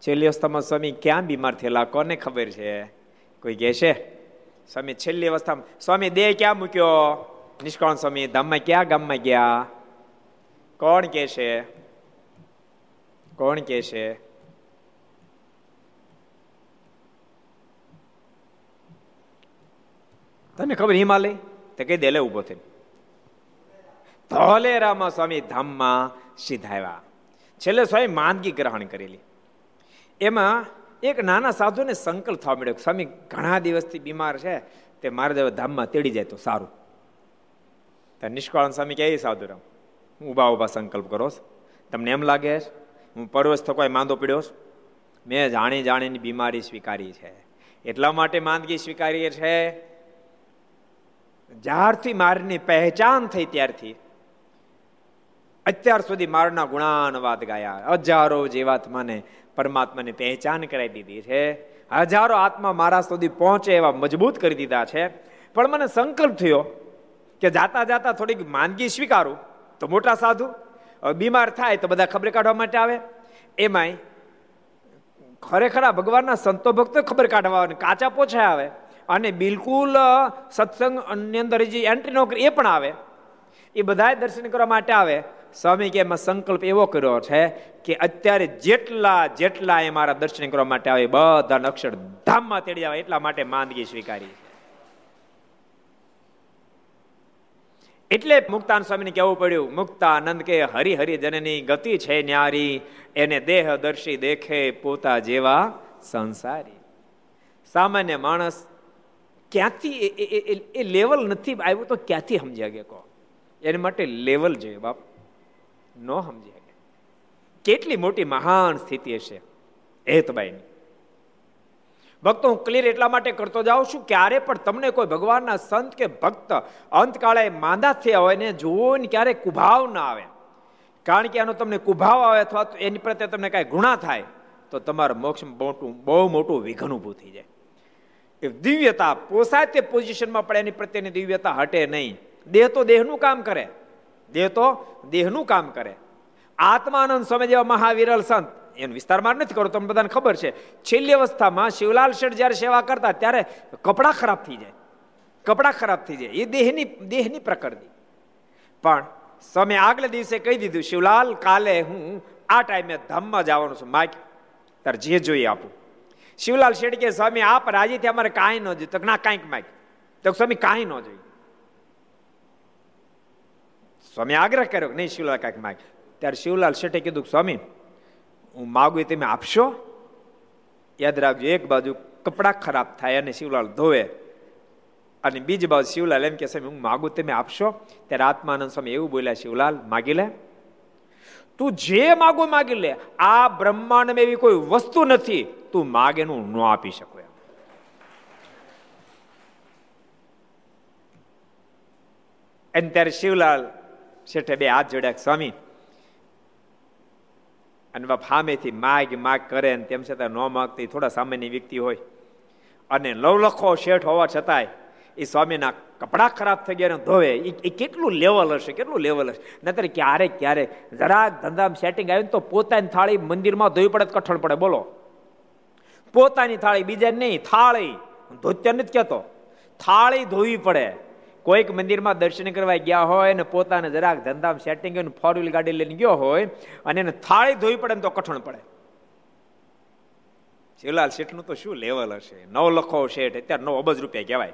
છેલ્લી અવસ્થામાં સ્વામી ક્યાં બીમાર થયેલા? કોને ખબર છે? કોઈ કહે છે? સ્વામી, છેલ્લી અવસ્થામાં. સ્વામી, દેહ ક્યાં મૂક્યો? નિષ્કાળ સ્વામી, ધામમાં ક્યાં? ગામમાં ગયા? કોણ કે છે? કોણ કે છે? તને ખબર હિમાલય? તે કઈ દેલે ઊભો થઈને. ધોલેરામાં સ્વામી, ધામમાં સીધાવ્યા છેલ્લે સ્વામી માંદગી ગ્રહણ કરેલી. એમાં એક નાના સાધુને સંકલ્પ થવા મળ્યો સ્વામી, ઘણા દિવસથી બીમાર છે, તે મારા ધામમાં તેડી જાય તો સારું. ત્યાં નિષ્કાળન સ્વામી કે સાધુરામ ઊભા ઊભા સંકલ્પ કરો તમને એમ લાગે હું પરવશ થકો માંદો પડ્યો મેં જાણી જાણીની બીમારી સ્વીકારી છે. એટલા માટે માંદગી સ્વીકારીએ છે. જ્યારથી મારની પહેચાન થઈ ત્યારથી અત્યાર સુધી મારના ગુણાનવાદ ગાયા. હજારો જીવાત્માને પરમાત્માની પહેચાન કરાવી દીધી છે. હજારો આત્મા મારા સુધી પહોંચે એવા મજબૂત કરી દીધા છે. પણ મને સંકલ્પ થયો કે જાતા જાતા થોડીક માંદગી સ્વીકારું તો મોટા સાધુ બીમાર થાય તો બધા ખબર કાઢવા માટે આવે. એમાંય ખરેખર ભગવાનના સંતો ભક્તો ખબર કાઢવા આવે કાચા પોછા આવે. અને બિલકુલ સત્સંગ અંદર જે એન્ટ્રી નોકરી એ પણ આવે. એ બધાએ દર્શન કરવા માટે આવે. સ્વામી કે એમાં સંકલ્પ એવો કર્યો છે કે અત્યારે જેટલા જેટલા એ મારા દર્શન કરવા માટે આવે બધા અક્ષર ધામમાં તેડી આવે એટલા માટે માંદગી સ્વીકારી એટલે મુક્તાન સ્વામીને કહેવું પડ્યું, મુક્તાનંદ કે હરિ હરિ જનની ગતિ છે ન્યારી, એને દેહ દર્શી દેખે પોતા જેવા સંસારી. સામાન્ય માણસ ક્યાંથી એ લેવલ નથી, આવ્યું તો ક્યાંથી સમજ્યા કે કહો? એને માટે લેવલ જોઈએ બાપ. ન સમજી શકે. કેટલી મોટી મહાન સ્થિતિ હશે હેતબાઈની. ભક્તો, હું ક્લિયર એટલા માટે કરતો જાઉં છું, ક્યારે પણ તમને કોઈ ભગવાનના સંત કે ભક્ત અંતકાળે માંદા થયા હોય ને જોવો ને ક્યારે કુભાવ ના આવે. કારણ કે એનો તમને કુભાવ આવે અથવા તો એની પ્રત્યે તમને કાંઈ ગુણા થાય, તો તમારા મોક્ષ મોટું, બહુ મોટું વિઘન ઊભું થઈ જાય. એ દિવ્યતા પોસાય તે પોઝિશનમાં પણ એની પ્રત્યેની દિવ્યતા હટે નહીં. દેહ તો દેહનું કામ કરે. દેહ તો દેહનું કામ કરે. આત્માનંદ સ્વામી જેવા મહાવિરલ સંત, એનો વિસ્તારમાં નથી કરો તમને બધાને ખબર છે. છેલ્લી અવસ્થામાં શિવલાલ શેઠ જ્યારે સેવા કરતા ત્યારે કપડાં ખરાબ થઈ જાય. કપડાં ખરાબ થઈ જાય. એ દેહની દેહની પ્રકૃતિ. પણ સમય આગલે દિવસે કહી દીધું, શિવલાલ, કાલે હું આ ટાઈમે ધામમાં જવાનું છું. માગ તાર જે જોઈએ આપું. શિવલાલ શેઠ કે, સ્વામી, આપ રાજીથી અમારે કાંઈ ન જોઈએ. તો ના, કાંઈક માગ તો સ્વામી, કાંઈ ન જોઈએ. સ્વામી, આગ્રહ કર્યો નહીં, શિવલાલ કાંઈક માગ. ત્યારે શિવલાલ શેઠે કીધું સ્વામી, હું માગું તમે આપશો? યાદ રાખજો, એક બાજુ કપડાં ખરાબ થાય અને શિવલાલ ધોવે. અને બીજી બાજુ શિવલાલ એમ કે, સ્વામી, હું માગું તમે આપશો? ત્યારે આત્માનંદ સ્વામી એવું બોલ્યા, શિવલાલ, માગી લે. તું જે માગો માગી લે. આ બ્રહ્માંડમાં એવી કોઈ વસ્તુ નથી. તું માગ એનું ન આપી શકો એમ. અને ત્યારે શિવલાલ શેઠે બે હાથ જોડ્યા સ્વામી. અને બાપ સામેથી માગ માગ કરે ને તેમ છતાં ન માગતી, થોડા સામાન્ય વ્યક્તિ હોય. અને લવલખો શેઠ હોવા છતાંય એ સ્વામીના કપડાં ખરાબ થઈ ગયા ધોવે. એ કેટલું લેવલ હશે, કેટલું લેવલ હશે? નતર ક્યારેક ક્યારેક જરાક ધંધામાં સેટિંગ આવ્યું તો પોતાની થાળી મંદિરમાં ધોવી પડે કઠણ પડે, બોલો. પોતાની થાળી બીજા નહીં, થાળી. ધોત્ય નથી કહેતો. થાળી ધોવી પડે. કોઈક મંદિરમાં દર્શન કરવા ગયા હોય અને પોતાને જરાક ધંધામાં સેટિંગ ફોર વ્હીલ ગાડી લઈને ગયો હોય અને એને થાળી ધોવી પડે ને તો કઠણ પડે. શિવલાલ શેઠનું તો શું લેવલ હશે? નવ લખો શેઠ, અત્યારે નવ અબજ રૂપિયા કહેવાય.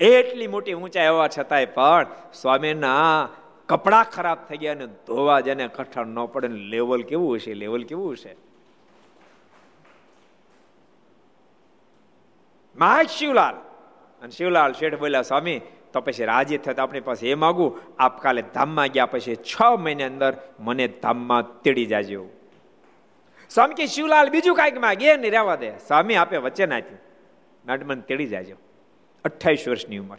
એટલી મોટી ઊંચાઈ હોવા છતાંય પણ સ્વામીના કપડા ખરાબ થઈ ગયા અને ધોવા જેને કઠણ ન પડે લેવલ કેવું હશે? લેવલ કેવું હશે? મહાજ શિવલાલ અને શિવલાલ શેઠ બોલ્યા, સ્વામી તો પછી રાજી થતા આપણી પાસે એ માગું, આપ કાલે ધામમાં ગયા પછી છ મહિને અંદર મને ધામમાં તેડી જાજો. સ્વામી કે, શિવલાલ, બીજું કાંઈક માગે? નહીં રહેવા દે. સ્વામી આપે વચ્ચે નાખ્યું નાટ મને તેડી જાજો. અઠ્ઠાવીસ વર્ષની ઉંમર.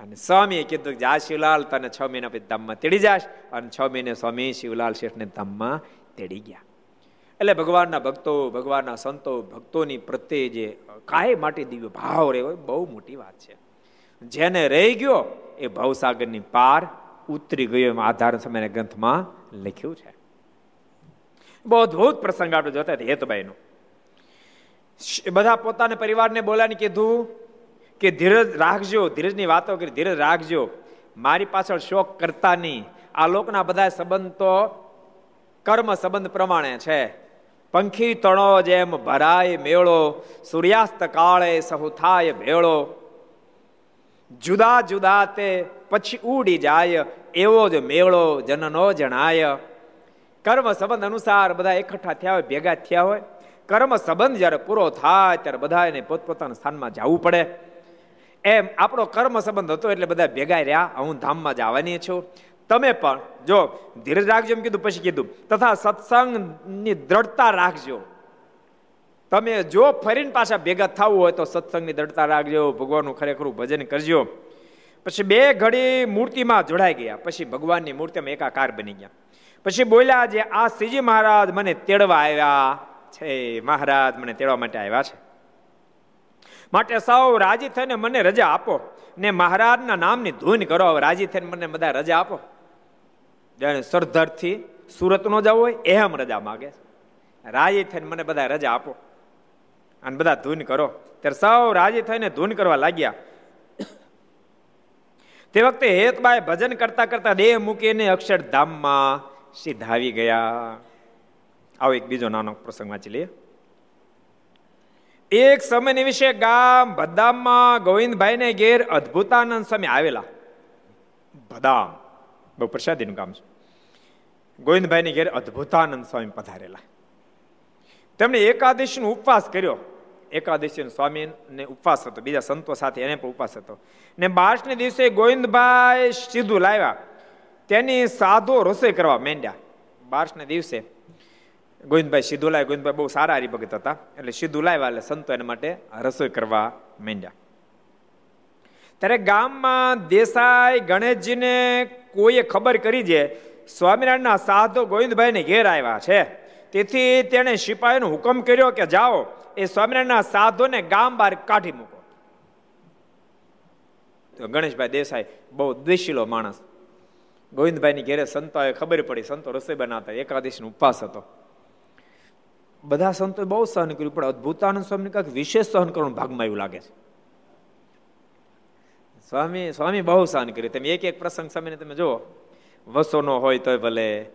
અને સ્વામીએ કીધું કે, જા શિવલાલ, તને છ મહિના પછી ધામમાં તેડી જાશ. અને છ મહિને સ્વામી શિવલાલ શેઠને ધામમાં તેડી ગયા. એટલે ભગવાનના ભક્તો, ભગવાનના સંતો, ભક્તોની પ્રત્યે જે કાંઈ માટે દિવ્ય ભાવ રહેવો બહુ મોટી વાત છે. જેને રહી ગયો એ ભવસાગરની પાર ઉતરી ગયો એમ આધાર સમયના ગ્રંથમાં લખ્યું છે. બહુ અદભુત પ્રસંગ આપણે જોતા હેતભાઈનો. બધા પોતાના પરિવારને બોલાને કીધું કે ધીરજ રાખજો, ધીરજની વાતો કરી, ધીરજ રાખજો. મારી પાછળ શોક કરતા નહીં. આ લોકના બધા સંબંધ તો કર્મ સંબંધ પ્રમાણે છે. પંખી તણો જેમ ભરાય મેળો, સૂર્યાસ્ત કાળે સહુ થાય ભેળો. જુદા જુદા તે પછી ઉડી જાય, એવો જ મેળો જનનો જણાય. કર્મ સંબંધ અનુસાર બધા એકઠા થયા હોય, ભેગા થયા હોય. કર્મ સંબંધ જ્યારે પૂરો થાય, ત્યારે બધા એને પોતપોતાના સ્થાનમાં જવું પડે. એમ આપણો કર્મ સંબંધ હતો એટલે બધા ભેગા રહ્યા, હું ધામમાં જવાની છું. તમે પણ જો ધીરજ રાખજો એમ કીધું, પછી કીધું, તથા સત્સંગની દ્રઢતા રાખજો. તમે જો ફરીને પાછા ભેગા થવું હોય તો સત્સંગની દડતા રાખજો, ભગવાનનું ખરેખરું ભજન કરજો. પછી બે ઘડી મૂર્તિમાં જોડાઈ ગયા. પછી ભગવાનની મૂર્તિમાં એકાકાર બની ગયા. પછી બોલ્યા જે, આ શ્રીજી મહારાજ મને તેડવા આવ્યા છે. મહારાજ મને તેડવા માટે આવ્યા છે. માટે સૌ રાજી થઈને મને રજા આપો. ને મહારાજના નામની ધૂન કરો. રાજી થઈને મને બધા રજા આપો. જાણે સરદારથી સુરતનો જવો હોય, એમ રજા માગે રાજી થઈને મને બધા રજા આપો. અને બધા ધૂન કરો. ત્યારે સૌ રાજી થઈને ધૂન કરવા લાગ્યા. તે વખતે હેતબાએ ભજન કરતા કરતા દેહ મૂકીને અક્ષરધામમાં સીધાવી ગયા. આવો એક બીજો નાનો પ્રસંગ વાંચી લઈએ. એક સમયની વિશે ગામ ભદામમાં ગોવિંદભાઈને ઘેર અદ્ભુતાનંદ સ્વામી આવેલા. ભદામ બહુ પ્રસાદીનું કામ છે. ગોવિંદભાઈની ઘેર અદ્ભુતાનંદ સ્વામી પધારેલા. તેમણે એકાદશીનો ઉપવાસ કર્યો. એકાદશીનો સ્વામીને ઉપવાસ હતો. બીજા સંતો સાથે એને પણ ઉપવાસ હતો. ને બારસને દિવસે ગોવિંદભાઈ સીધું લાવ્યા. તેની સાધો રસોઈ કરવા માંડ્યા. બારસને દિવસે ગોવિંદભાઈ સીધું લાવ્યા. ગોવિંદભાઈ બહુ સારા હરિભગત હતા. એટલે સીધું લાવ્યા એટલે સંતો એના માટે રસોઈ કરવા માંડ્યા. ત્યારે ગામમાં દેસાઈ, ગણેશજીને કોઈએ ખબર કરી છે, સ્વામિનારાયણના સાધુ ગોવિંદભાઈને ઘેર આવ્યા છે. તેથી તેણે સિપાહીનો હુકમ કર્યો કે જાઓ, એ સ્વામિનારાયણના સાધુને ગામ બહાર કાઢી મૂકો. તો ગણેશભાઈ દેસાઈ બહુ દ્વેષીલો માણસ. ગોવિંદભાઈની ઘેરે સંતોએ ખબર પડી, સંતો રસોઈ બનાવતા, એકાદશીનો ઉપવાસ હતો. બધા સંતોએ બહુ સહન કર્યું, પણ અદભુતાનંદ સ્વામીને કાંઈક વિશેષ સહન કરવાનું ભાગમાં એવું લાગે છે. સ્વામી સ્વામી બહુ સહન કર્યું. તમે એક એક પ્રસંગ સમયને તમે જુઓ. વસોનો હોય તોય ભલે.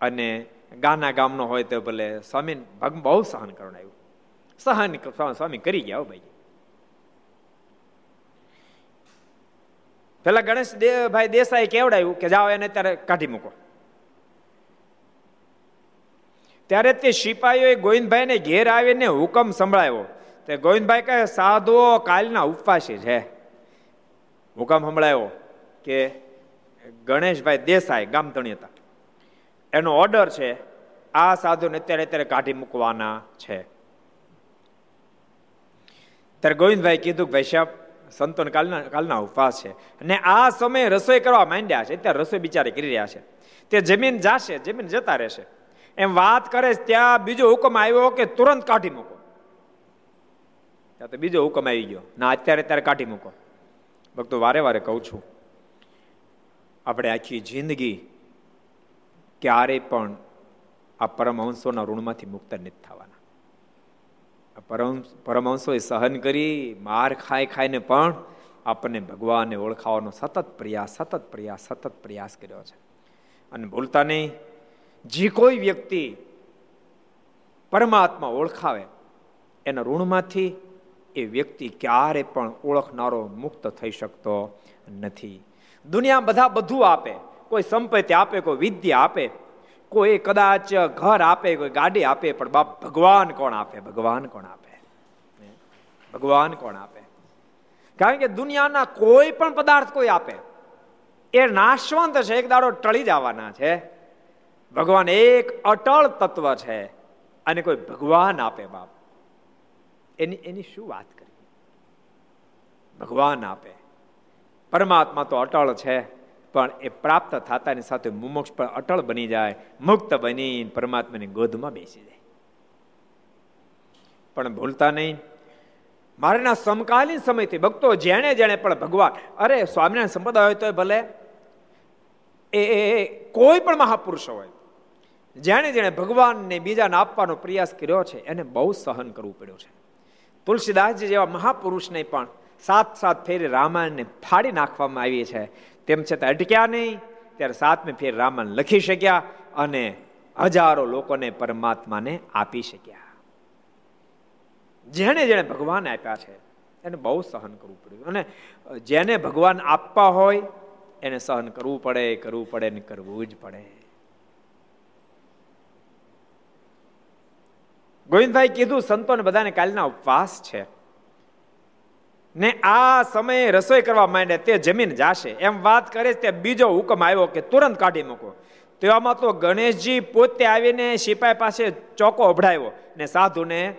અને ગાના ગામનો હોય તો ભલે સ્વામી ભાગ બહુ સહન કરવાનું આવ્યું. સહન સ્વામી કરી ગયા ભાઈ. પેલા ગણેશ ભાઈ દેસાઈ કેવડાયું કે જાઓ એને ત્યારે કાઢી મૂકો. ત્યારે તે સિપાહીઓએ ગોવિંદભાઈને ઘેર આવીને હુકમ સંભળાયો તે ગોવિંદભાઈ કહે સાધુઓ કાલના ઉપવાસી છે. હુકમ સંભળાયો કે ગણેશભાઈ દેસાઈ ગામધણી હતા. એનો ઓર્ડર છે, આ સાધુને અત્યારે અત્યારે કાઢી મૂકવાના છે. ત્યારે ગોવિંદભાઈ કીધું કે ભાઈ સાહેબ, સંતોન કાલના કાલના ઉપવાસ છે. અને આ સમયે રસોઈ કરવા માંડ્યા છે, અત્યારે રસોઈ બિચારી કરી રહ્યા છે. તે જમીન જાશે, જમીન જતા રહેશે. એમ વાત કરે ત્યાં બીજો હુકમ આવ્યો કે તુરંત કાઢી મૂકો. ત્યાં તો બીજો હુકમ આવી ગયો, ના, અત્યારે ત્યારે કાઢી મૂકો. ભક્તો, વારે વારે કહું છું. આપણે આખી જિંદગી ક્યારેય પણ આ પરમહંસોના ઋણમાંથી મુક્ત નથી થવાના. પરમ, પરમહંસોએ સહન કરી, માર ખાઈ ખાઈને પણ આપણને ભગવાનને ઓળખાવાનો સતત પ્રયાસ સતત પ્રયાસ સતત પ્રયાસ કર્યો છે. અને ભૂલતા નહીં, જે કોઈ વ્યક્તિ પરમાત્મા ઓળખાવે, એના ઋણમાંથી એ વ્યક્તિ ક્યારે પણ ઓળખનારો મુક્ત થઈ શકતો નથી. દુનિયા બધા બધું આપે કોઈ સંપત્તિ આપે, કોઈ વિદ્યા આપે, કોઈ કદાચ ઘર આપે, કોઈ ગાડી આપે, પણ બાપ ભગવાન કોણ આપે? ભગવાન કોણ આપે? ભગવાન કોણ આપે? કારણ કે દુનિયાના કોઈ પણ પદાર્થ કોઈ આપે. એ નાશવંત છે, એક દાડો ટળી જવાના છે. ભગવાન એક અટળ તત્વ છે, અને કોઈ ભગવાન આપે બાપ. એની એની શું વાત કરી ભગવાન આપે. પરમાત્મા તો અટળ છે. પણ એ પ્રાપ્ત થતાની સાથે મુમોક્ષ પણ અટળ બની જાય, મુક્ત બની પરમાત્માની ગોદમાં બેસી જાય. પણ ભૂલતા નહીં. મારાના સમકાલીન સમયથી ભક્તો જેણે જેણે પણ ભગવાન, અરે સ્વામિનારાયણ સંપ્રદાય હોય તો ભલે. એ કોઈ પણ મહાપુરુષ હોય. જેણે જેણે ભગવાનને બીજાને આપવાનો પ્રયાસ કર્યો છે, એને બહુ સહન કરવું પડ્યું છે. તુલસીદાસજી જેવા મહાપુરુષને પણ સાત સાત ફેરી રામાયણને ફાડી નાખવામાં આવી છે. તેમ છતાં અટક્યા નહીં. ત્યારે સાતમે ફેર રામાયણ લખી શક્યા અને હજારો લોકોને પરમાત્માને આપી શક્યા. જેને જેને ભગવાન આપ્યા છે, એને બહુ સહન કરવું પડ્યું. અને જેને ભગવાન આપવા હોય, એને સહન કરવું પડે કરવું પડે ને કરવું જ પડે. ગોવિંદભાઈ કીધું, સંતોને બધાને કાલના ઉપવાસ છે. ને આ સમયે રસોઈ કરવા માંડે તે જમીન જાશે. એમ વાત કરે તે બીજો હુકમ આવ્યો કે તુરંત કાઢી મૂકો. તેવામાં તો ગણેશજી પોતે આવીને સિપાઈ પાસે ચોકો અભડાવ્યો ને સાધુને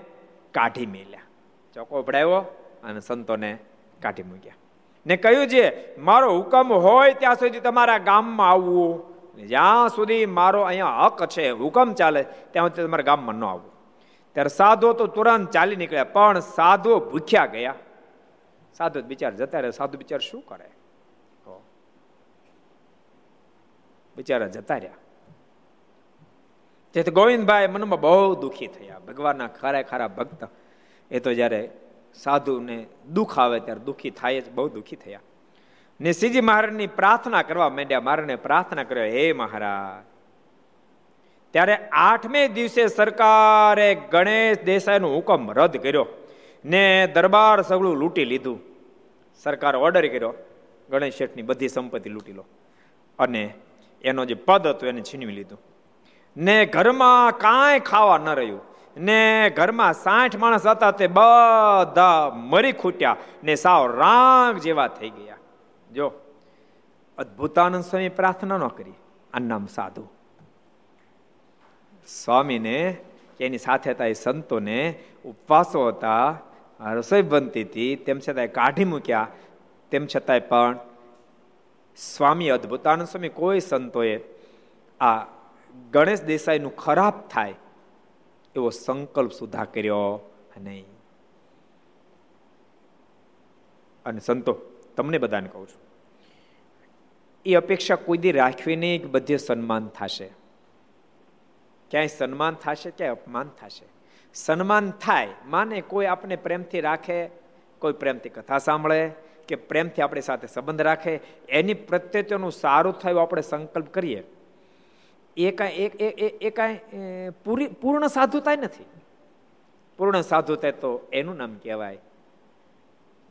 કાઢી મેલ્યા. ચોકો અભડાવ્યો અને સંતોને કાઢી મૂક્યા. ને કહ્યું છે, મારો હુકમ હોય ત્યાં સુધી તમારા ગામમાં આવવું. જ્યાં સુધી મારો અહીંયા હક છે, હુકમ ચાલે, ત્યાં સુધી તમારા ગામમાં ન આવવું. ત્યારે સાધુ તો તુરંત ચાલી નીકળ્યા, પણ સાધુ ભૂખ્યા ગયા. સાધુ બિચાર જતા રહે, સાધુ બિચાર શું કરે? બિચારા જતા રહ્યા. તેથી ગોવિંદભાઈ મનમાં બહુ દુઃખી થયા. ભગવાનના ખરા ખરા ભક્ત. એ તો જ્યારે સાધુને દુઃખ આવે ત્યારે દુઃખી થાય જ, બહુ દુઃખી થયા. ને શ્રીજી મહારાજની પ્રાર્થના કરવા માંડ્યા. મારાને પ્રાર્થના કર્યો હે મહારાજ. ત્યારે આઠમે દિવસે સરકારે ગણેશ દેસાઈનો હુકમ રદ કર્યો. ને દરબાર સગળું લૂંટી લીધું. સરકાર ઓર્ડર કર્યો. ગણેશ શેઠની બધી સંપત્તિ લૂંટી લો. અને એનો જે પદ હતો એને છીનવી લીધું. ને ઘરમાં કાંઈ ખાવા ન રહ્યું. ને ઘરમાં સાઠ માણસ હતા તે બધા મરી ખૂટ્યા. ને સાવ રાંગ જેવા થઈ ગયા. જો, અદભુતાનંદ સ્વામી પ્રાર્થના ન કરી. આ નામ સાધુ. સ્વામીને એની સાથે હતા એ સંતોને ઉપવાસો હતા. રસોઈ બનતી હતી, તેમ છતાંય કાઢી મૂક્યા, તેમ છતાંય પણ સ્વામી અદ્ભુતાનંદ સ્વામી કોઈ સંતોએ આ ગણેશ દેસાઈનું ખરાબ થાય એવો સંકલ્પ સુધા કર્યો નહીં. અને સંતો, તમને બધાને કહું છું, એ અપેક્ષા કોઈ દી રાખવી નહીં કે બધે સન્માન થશે. ક્યાંય સન્માન થશે, ક્યાંય અપમાન થશે. સન્માન થાય, માને કોઈ આપણે પ્રેમથી રાખે, કોઈ પ્રેમથી કથા સાંભળે, કે પ્રેમથી આપણી સાથે સંબંધ રાખે, એની પ્રત્યેનું સારું થયું આપણે સંકલ્પ કરીએ. એ કાંઈ એ કાંઈ પૂરી, પૂર્ણ સાધુતા નથી. પૂર્ણ સાધુતા તો એનું નામ કહેવાય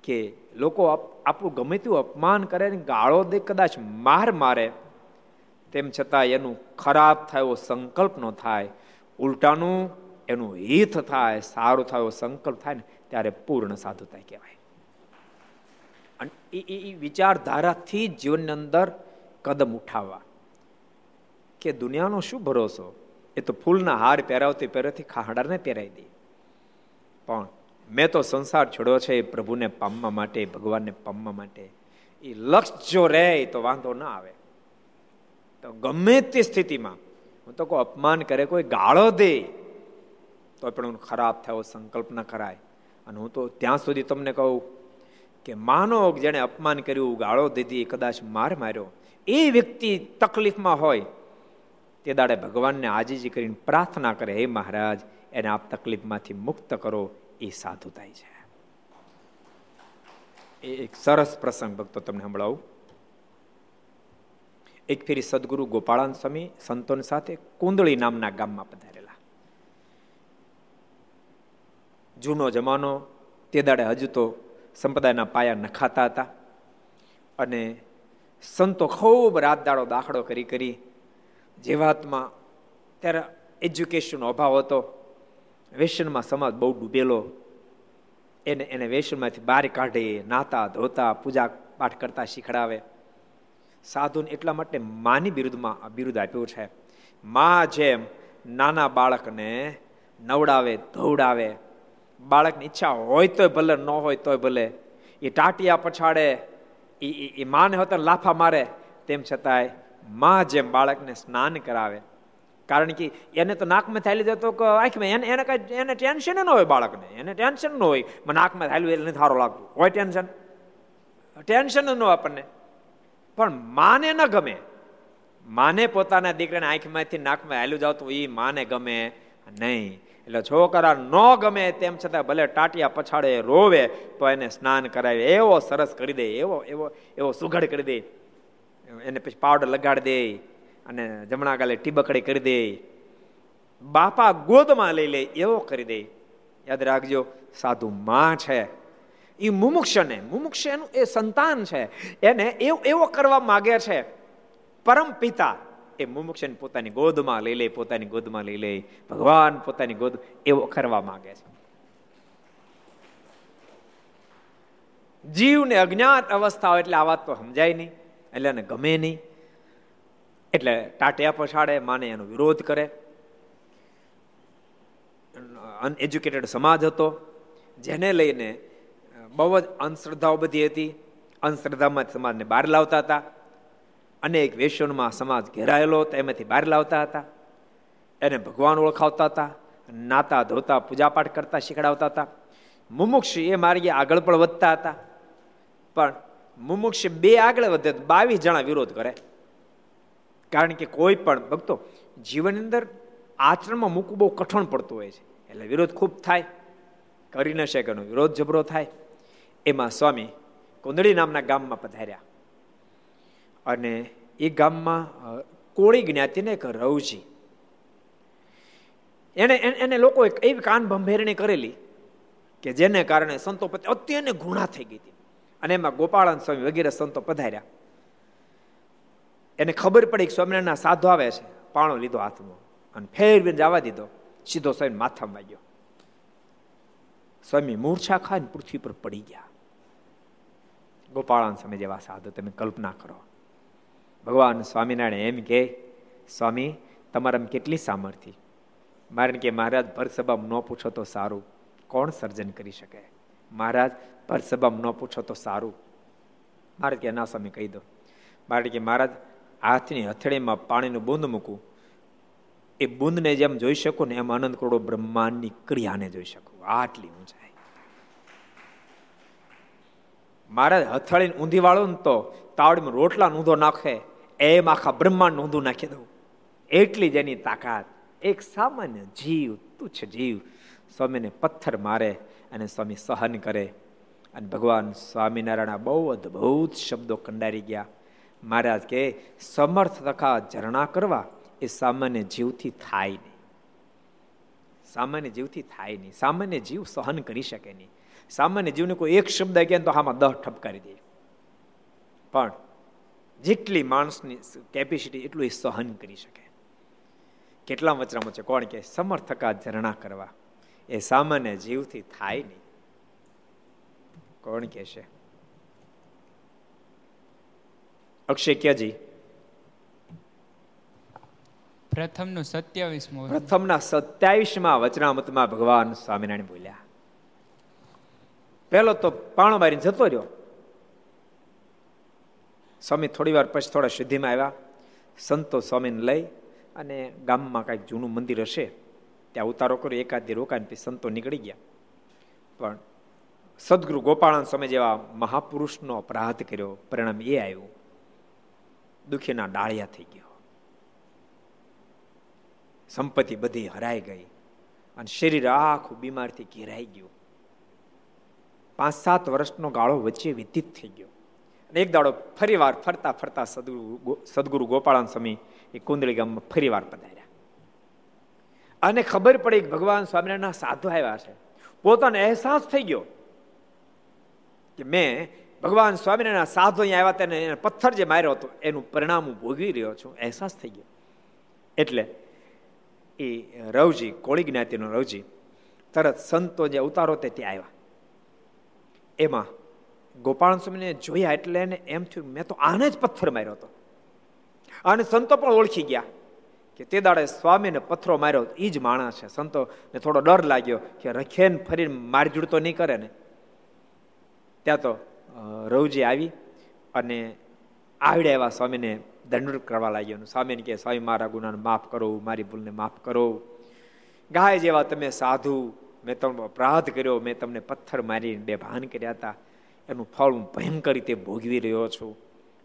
કે લોકો આપણું ગમે તેવું અપમાન કરે ને ગાળો દે, કદાચ માર મારે, તેમ છતાં એનું ખરાબ થયો સંકલ્પ ન થાય. ઉલટાનું એનું હિત થાય, સારું થાય સંકલ્પ થાય ને, ત્યારે પૂર્ણ સાધુતા કહેવાય. અને એ વિચારધારાથી જીવનની અંદર કદમ ઉઠાવવા. કે દુનિયાનો શું ભરોસો? એ તો ફૂલના હાર પહેરાવતી પહેરતી ખાહડાને પહેરાવી દે. પણ મેં તો સંસાર છોડ્યો છે એ પ્રભુને પામવા માટે, ભગવાનને પામવા માટે. એ લક્ષ જો રહે તો વાંધો ના આવે. તો ગમે તે સ્થિતિમાં, હું તો કોઈ અપમાન કરે, કોઈ ગાળો દે તો પણ ખરાબ થયો સંકલ્પ ન કરાય. અને હું તો ત્યાં સુધી તમને કહું કે માનો જેણે અપમાન કર્યું ગાળો દીધી, કદાચ માર માર્યો. એ વ્યક્તિ તકલીફમાં હોય, તે દાડે ભગવાનને આજીજી કરીને પ્રાર્થના કરે, હે મહારાજ, એને આપ તકલીફમાંથી મુક્ત કરો, એ સાધુ થાય છે. એ એક સરસ પ્રસંગ ભક્તો તમને સંભળાવું. એક ફેરી સદગુરુ ગોપાળાન સ્વામી સંતોન સાથે કુંદળી નામના ગામમાં પધારેલા જૂનો જમાનો, તે દાડે હજુ તો સંપ્રદાયના પાયા નખાતા હતા. અને સંતો ખૂબ રાત દાડો દાખલો કરી કરી જેવાતમાં, ત્યારે એજ્યુકેશનનો અભાવ હતો. વેસનમાં સમાજ બહુ ડૂબેલો. એને એને વેસનમાંથી બહાર કાઢે નાતા ધોતા, પૂજા પાઠ કરતા શીખડાવે. સાધુને એટલા માટે માની બિરુદમાં બિરુદ આપ્યું છે. મા જેમ નાના બાળકને નવડાવે, ધોવડાવે બાળકની ઈચ્છા હોય તોય ભલે, ન હોય તોય ભલે. એ ટાટિયા પછાડે એ માને હોતા લાફા મારે, તેમ છતાંયમાં જેમ બાળકને સ્નાન કરાવે. કારણ કે એને તો નાકમાં થાલી જતો કે આંખમાં, એને એને કઈ, એને ટેન્શન ન હોય બાળકને, એને ટેન્શન ન હોય. મને નાકમાં થાલ્યું એટલે સારું લાગતું. હોય ટેન્શન? ટેન્શન ન હોય આપણને. પણ માને ન ગમે. માને પોતાના દીકરાને આંખમાંથી, નાકમાં હાલ્યું જાવ તો એ માને ગમે નહીં. એટલે છોકરા ન ગમે તેમ છતાં ભલે ટાટિયા પછાડે રોવે તો એને સ્નાન કરાવે. એવો સરસ કરી દે, એવો એવો એવો સુઘડ કરી દે. એને પછી પાવડર લગાડી દે અને જમણા ગાલે ટીબકડી કરી દે. બાપા ગોદમાં લઈ લે, એવો કરી દે. યાદ રાખજો, સાધુ માં છે. એ મુમુક્ષને મુમુક્ષ એનું એ સંતાન છે. એને એવો એવો કરવા માગે છે. પરમ પિતા. એ મુમુક્ષને પોતાની ગોદમાં લઈ લે, પોતાની ગોદમાં લઈ લે. ભગવાન પોતાની ગોદ એવો કરવા માંગે છે. જીવને અજ્ઞાત અવસ્થા હોય એટલે આ વાત તો સમજાય નહીં, એટલે એને ગમે નહીં. એટલે ટાટિયા પછાડે, માને એનો વિરોધ કરે. અનએજ્યુકેટેડ સમાજ હતો, જેને લઈને બહુ જ અંધશ્રદ્ધાઓ બધી હતી. અંધશ્રદ્ધામાં સમાજને બહાર લાવતા હતા. અનેક વેશ્યોમાં સમાજ ઘેરાયેલો હતો એમાંથી બહાર લાવતા હતા. એને ભગવાન ઓળખાવતા હતા, નાતા ધોતા, પૂજાપાઠ કરતા શીખડાવતા હતા. મુમુક્ષ એ માર્ગે આગળ પણ વધતા હતા. પણ મુમુક્ષ બે આગળ વધે બાવીસ જણા વિરોધ કરે. કારણ કે કોઈ પણ ભક્તો જીવનની અંદર આચરણમાં મૂકવું બહુ કઠણ પડતું હોય છે. એટલે વિરોધ ખૂબ થાય. કરી ન શકે વિરોધ જબરો થાય. એમાં સ્વામી કુંદડી નામના ગામમાં પધાર્યા. અને એ ગામમાં કોળી જ્ઞાતિને એક રવજી. એને એને લોકો એવી કાન ભંભેરણી કરેલી કે જેને કારણે સંતો અત્યંત ઘૃણા થઈ ગઈ હતી. અને એમાં ગોપાળન સ્વામી વગેરે સંતો પધાર્યા. એને ખબર પડી કે સ્વામિનારાયણના સાધુ આવે છે, પાણો લીધો હાથમાં અને ફેરવીને જવા દીધો. સીધો સ્વામી માથામાં વાગ્યો. સ્વામી મૂર્છા ખાઈને પૃથ્વી પર પડી ગયા. ગોપાળન સ્વામી જેવા સાધુ, તમે કલ્પના કરો. ભગવાન સ્વામિનારાયણ એમ કે, સ્વામી, તમારામાં કેટલી સામર્થ્ય? મારે કે મહારાજ ભર સભામાં ન પૂછો તો સારું. કોણ સર્જન કરી શકે? મહારાજ ભર ન પૂછો તો સારું. મારે કે, ના, સ્વામી, કહી દો. મારે કે, મહારાજ, હાથની હથેળીમાં પાણીનું બુંદ મૂકું. એ બુંદને જેમ જોઈ શકું ને એમ આનંદ કરોડો બ્રહ્માંડની ક્રિયાને જોઈ શકું. આટલી ઊંચાઈ. મહારાજ, હથેળીને ઊંધી વાળો ને તો તાવડીમાં રોટલા ઊંધો નાખે. એમ આખા બ્રહ્માંડ ઊંધું નાખી દઉં. એટલી જ એની તાકાત. એક સામાન્ય જીવ, તુચ્છ જીવ, સ્વામીને પથ્થર મારે અને સ્વામી સહન કરે. અને ભગવાન સ્વામિનારાયણ બહુ અદભુત શબ્દો કંડારી ગયા. મહારાજ કે, સમર્થ તથા ઝરણા કરવા એ સામાન્ય જીવથી થાય નહીં. સામાન્ય જીવથી થાય નહીં. સામાન્ય જીવ સહન કરી શકે નહીં. સામાન્ય જીવને કોઈ એક શબ્દ કહે તો આમાં દહ ઠપકારી દે. પણ જેટલી માણસની કેપેસિટી એટલું એ સહન કરી શકે. કેટલા વચરામાં છે? કોણ કે સમર્થકા ઝરણા કરવા? એ સામાન્ય જીવથી થાય નહીં. કોણ કે છે? અક્ષય ક્યાજી પ્રથમનું સત્યાવીસમું પ્રથમના સત્યાવીસમાં વચનામતમાં ભગવાન સ્વામિનારાયણ બોલ્યા. પહેલો તો પાણો મારીને જતો રહ્યો. સ્વામી થોડી વાર પછી થોડા સિદ્ધિમાં આવ્યા. સંતો સ્વામીને લઈ અને ગામમાં કાંઈક જૂનું મંદિર હશે, ત્યાં ઉતારો કર્યો, એકાદ રોકાઈને સંતો નીકળી ગયા. પણ સદગુરુ ગોપાળાન સમય જેવા મહાપુરુષનો અપરાધ કર્યો, પરિણામ એ આવ્યું, દુઃખીના ડાળિયા થઈ ગયો. સંપત્તિ બધી હરાઈ ગઈ અને શરીર આખું બીમારથી ઘેરાઈ ગયું. પાંચ સાત વર્ષનો ગાળો વચ્ચે વ્યતીત થઈ ગયો. અને એક દાડો ફરી વાર ફરતા ફરતા સદગુરુ સદગુરુ ગોપાળાન સ્વામી એ કુંદળી ગામમાં ફરી વાર પધાર્યા. અને ખબર પડી કે ભગવાન સ્વામિનારાયણના સાધુ આવ્યા છે. પોતાનો અહેસાસ થઈ ગયો કે મેં ભગવાન સ્વામિનારાયણ સાધુ અહીંયા આવ્યા તેને પથ્થર જે માર્યો હતો એનું પરિણામ હું ભોગવી રહ્યો છું. અહેસાસ થઈ ગયો. એટલે એ રવજી, કોળી જ્ઞાતિનો રવજી તરત સંતો જે ઉતારો તે ત્યાં આવ્યા. એમાં ગોપાલ સ્વામીને જોયા એટલે એને એમ થયું મેં તો આને જ પથ્થર માર્યો હતો. અને સંતો પણ ઓળખી ગયા કે તે દાડે સ્વામીને પથ્થરો માર્યો એ જ માણસ છે. સંતોને થોડો ડર લાગ્યો કે રખેન ફરીને મારજૂડ તો નહીં કરે ને. ત્યાં તો રવજી આવી અને આવડે એવા સ્વામીને દંડ કરવા લાગ્યો સ્વામીને કે સ્વામી, મારા ગુનાને માફ કરો, મારી ભૂલને માફ કરો. ગાય જેવા તમે સાધુ, મેં તમને અપરાધ કર્યો, મેં તમને પથ્થર મારીને બે ભાન કર્યા હતા. એનું ફળ હું ભયંકર રીતે ભોગવી રહ્યો છું.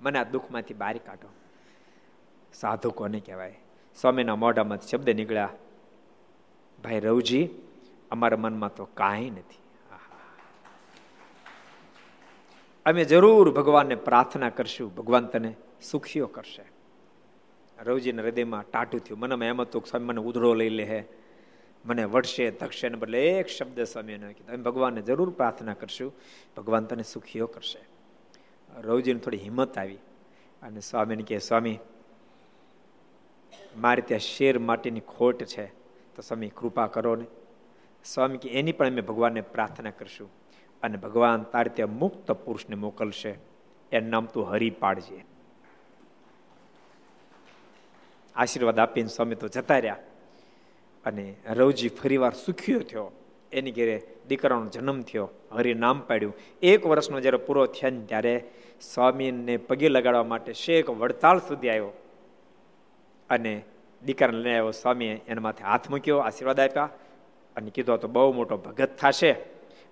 મને આ દુઃખમાંથી બહાર કાઢો. સાધુ કોને કહેવાય. સ્વામીના મોઢામાં શબ્દ નીકળ્યા. ભાઈ રવજી, અમારા મનમાં તો કાંઈ નથી. અમે જરૂર ભગવાનને પ્રાર્થના કરશું. ભગવાન તને સુખીઓ કરશે. રવજીના હૃદયમાં ટાટું થયું. મનમાં એમ હતું સ્વામી મને ઉધડો લઈ લે મને વડશે ધકશે ને બદલે એક શબ્દ સ્વામીને કીધું. અમે ભગવાનને જરૂર પ્રાર્થના કરશું. ભગવાન તને સુખીઓ કરશે. રવજીને થોડી હિંમત આવી. અને સ્વામીને કહે, સ્વામી, મારે ત્યાં શેર માટેની ખોટ છે, તો સ્વામી કૃપા કરો ને. સ્વામી કે એની પણ અમે ભગવાનને પ્રાર્થના કરશું. અને ભગવાન તારે ત્યાં મુક્ત પુરુષને મોકલશે. એનું નામ તું હરી પાડજે આશીર્વાદ આપીને સ્વામી તો જતા રહ્યા. અને રવજી ફરીવાર સુખ્યો થયો. એની ઘેરે દીકરાનો જન્મ થયો, હરિ નામ પાડ્યું. એક વર્ષનો જ્યારે પૂરો થયો ને ત્યારે સ્વામીને પગે લગાડવા માટે શેખ વડતાલ સુધી આવ્યો. અને દીકરાને લઈને આવ્યો. સ્વામીએ એના માથે હાથ મૂક્યો, આશીર્વાદ આપ્યા અને કીધો તો બહુ મોટો ભગત થશે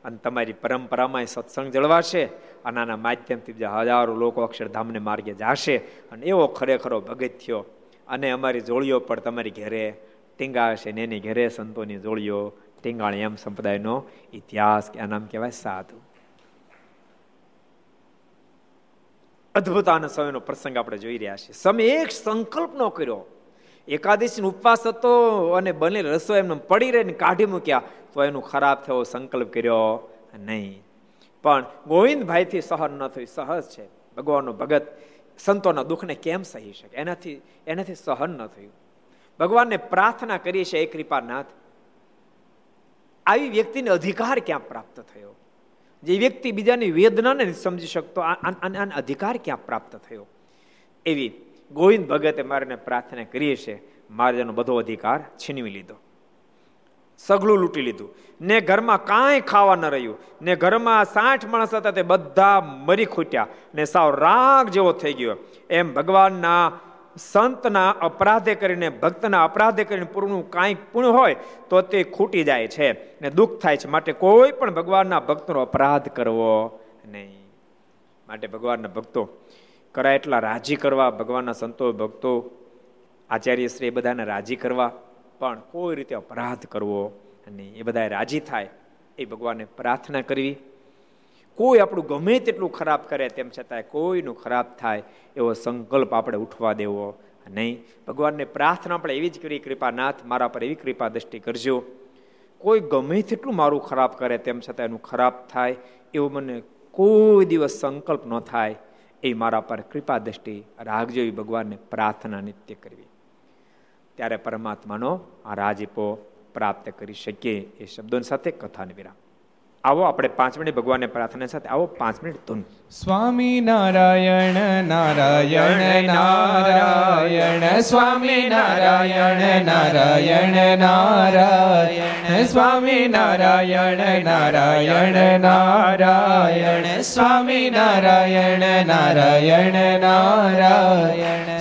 અને તમારી પરંપરામાં સત્સંગ જળવાશે અને આના માધ્યમથી બીજા હજારો લોકો અક્ષરધામને માર્ગે જાશે. અને એવો ખરેખરો ભગત થયો. અને અમારી જોડીઓ પણ તમારી ઘેરે ટીંગાશે ને એની ઘેરે સંતોની જોડીઓ, ટીંગાણી એમ સંપ્રદાયનો ઇતિહાસ આ નામ કહેવાય સાધુ. અદભુત આનંદ સમયનો પ્રસંગ આપણે જોઈ રહ્યા છીએ. સમય એક સંકલ્પ નો કર્યો. એકાદશી ઉપવાસ હતો અને બનેલ રસો એમને પડી રહીને કાઢી મૂક્યા, તો એનું ખરાબ થયો સંકલ્પ કર્યો નહીં. પણ ગોવિંદભાઈથી સહન ન થયું. સહજ છે. ભગવાનનો ભગત સંતોના દુઃખને કેમ સહી શકે? એનાથી એનાથી સહન ન થયું. ભગવાનને પ્રાર્થના કરીએ છીએ, એ કૃપાનાથ, આવી વ્યક્તિને અધિકાર ક્યાં પ્રાપ્ત થયો? જે વ્યક્તિ બીજાની વેદનાને સમજી શકતો અધિકાર ક્યાં પ્રાપ્ત થયો? એવી ગોવિંદ ભગતે મારાને પ્રાર્થના કરીએ છે મારે એનો બધો અધિકાર છીનવી લીધો. સગલું લૂંટી લીધું. ને ઘરમાં કાંઈ ખાવા ન રહ્યું. ને ઘરમાં સાઠ માણસ હતા, તે બધા મરી ખૂટ્યા. ને સાવ રાગ જેવો થઈ ગયો. એમ ભગવાનના સંતના અપરાધે કરીને, ભક્તના અપરાધે કરીને પૂર્ણનું કાંઈક પૂર્ણ હોય, તો તે ખૂટી જાય છે ને દુઃખ થાય છે. માટે કોઈ પણ ભગવાનના ભક્તનો અપરાધ કરવો નહીં. માટે ભગવાનના ભક્તો, કરાય એટલા રાજી કરવા, ભગવાનના સંતો, ભક્તો, આચાર્ય શ્રી બધાને રાજી કરવા, પણ કોઈ રીતે અપરાધ કરવો અને એ બધા રાજી થાય, એ ભગવાનને પ્રાર્થના કરવી. કોઈ આપણું ગમે તેટલું ખરાબ કરે તેમ છતાંય કોઈનું ખરાબ થાય એવો સંકલ્પ આપણે ઉઠવા દેવો નહીં. ભગવાનને પ્રાર્થના આપણે એવી જ કરી, કૃપાનાથ, મારા પર એવી કૃપા દ્રષ્ટિ કરજો. કોઈ ગમે તેટલું મારું ખરાબ કરે તેમ છતાં એનું ખરાબ થાય એવો મને કોઈ દિવસ સંકલ્પ ન થાય એ મારા પર કૃપા દ્રષ્ટિ રાખજો એવી ભગવાનને પ્રાર્થના નિત્ય કરવી. ત્યારે પરમાત્માનો આ રાજીપો પ્રાપ્ત કરી શકીએ એ શબ્દોની સાથે કથાને વિરામ. આવો આપણે પાંચ મિનિટ ભગવાનને પ્રાર્થના સાથે આવો પાંચ મિનિટ ધૂન. સ્વામી નારાયણ નારાયણ નારાયણ સ્વામી નારાયણ નારાયણ નારાયણ સ્વામી નારાયણ નારાયણ નારાયણ સ્વામી નારાયણ નારાયણ નારાયણ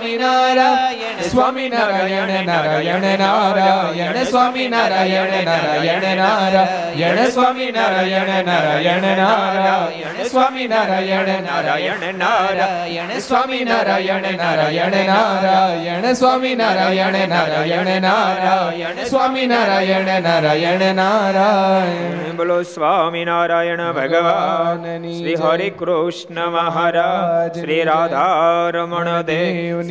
નારાયણ સ્વામી નારાયણ નારાયણ નારાયણ સ્વામી નારાયણ નારાયણ નારાયણ સ્વામી નારાયણ નારાયણ નારાયણ સ્વામી નારાયણ નારાયણ નારાયણ સ્વામી નારાયણ નારાયણ નારાયણ નારાયણ સ્વામી નારાયણ નારાયણ નારાયણ સ્વામી નારાયણ નારાયણ નારાયણ બોલો સ્વામિનારાયણ ભગવાન ભગવાનની શ્રી. હરિ કૃષ્ણ મહારાજ શ્રી રાધારમણ દેવ દેવની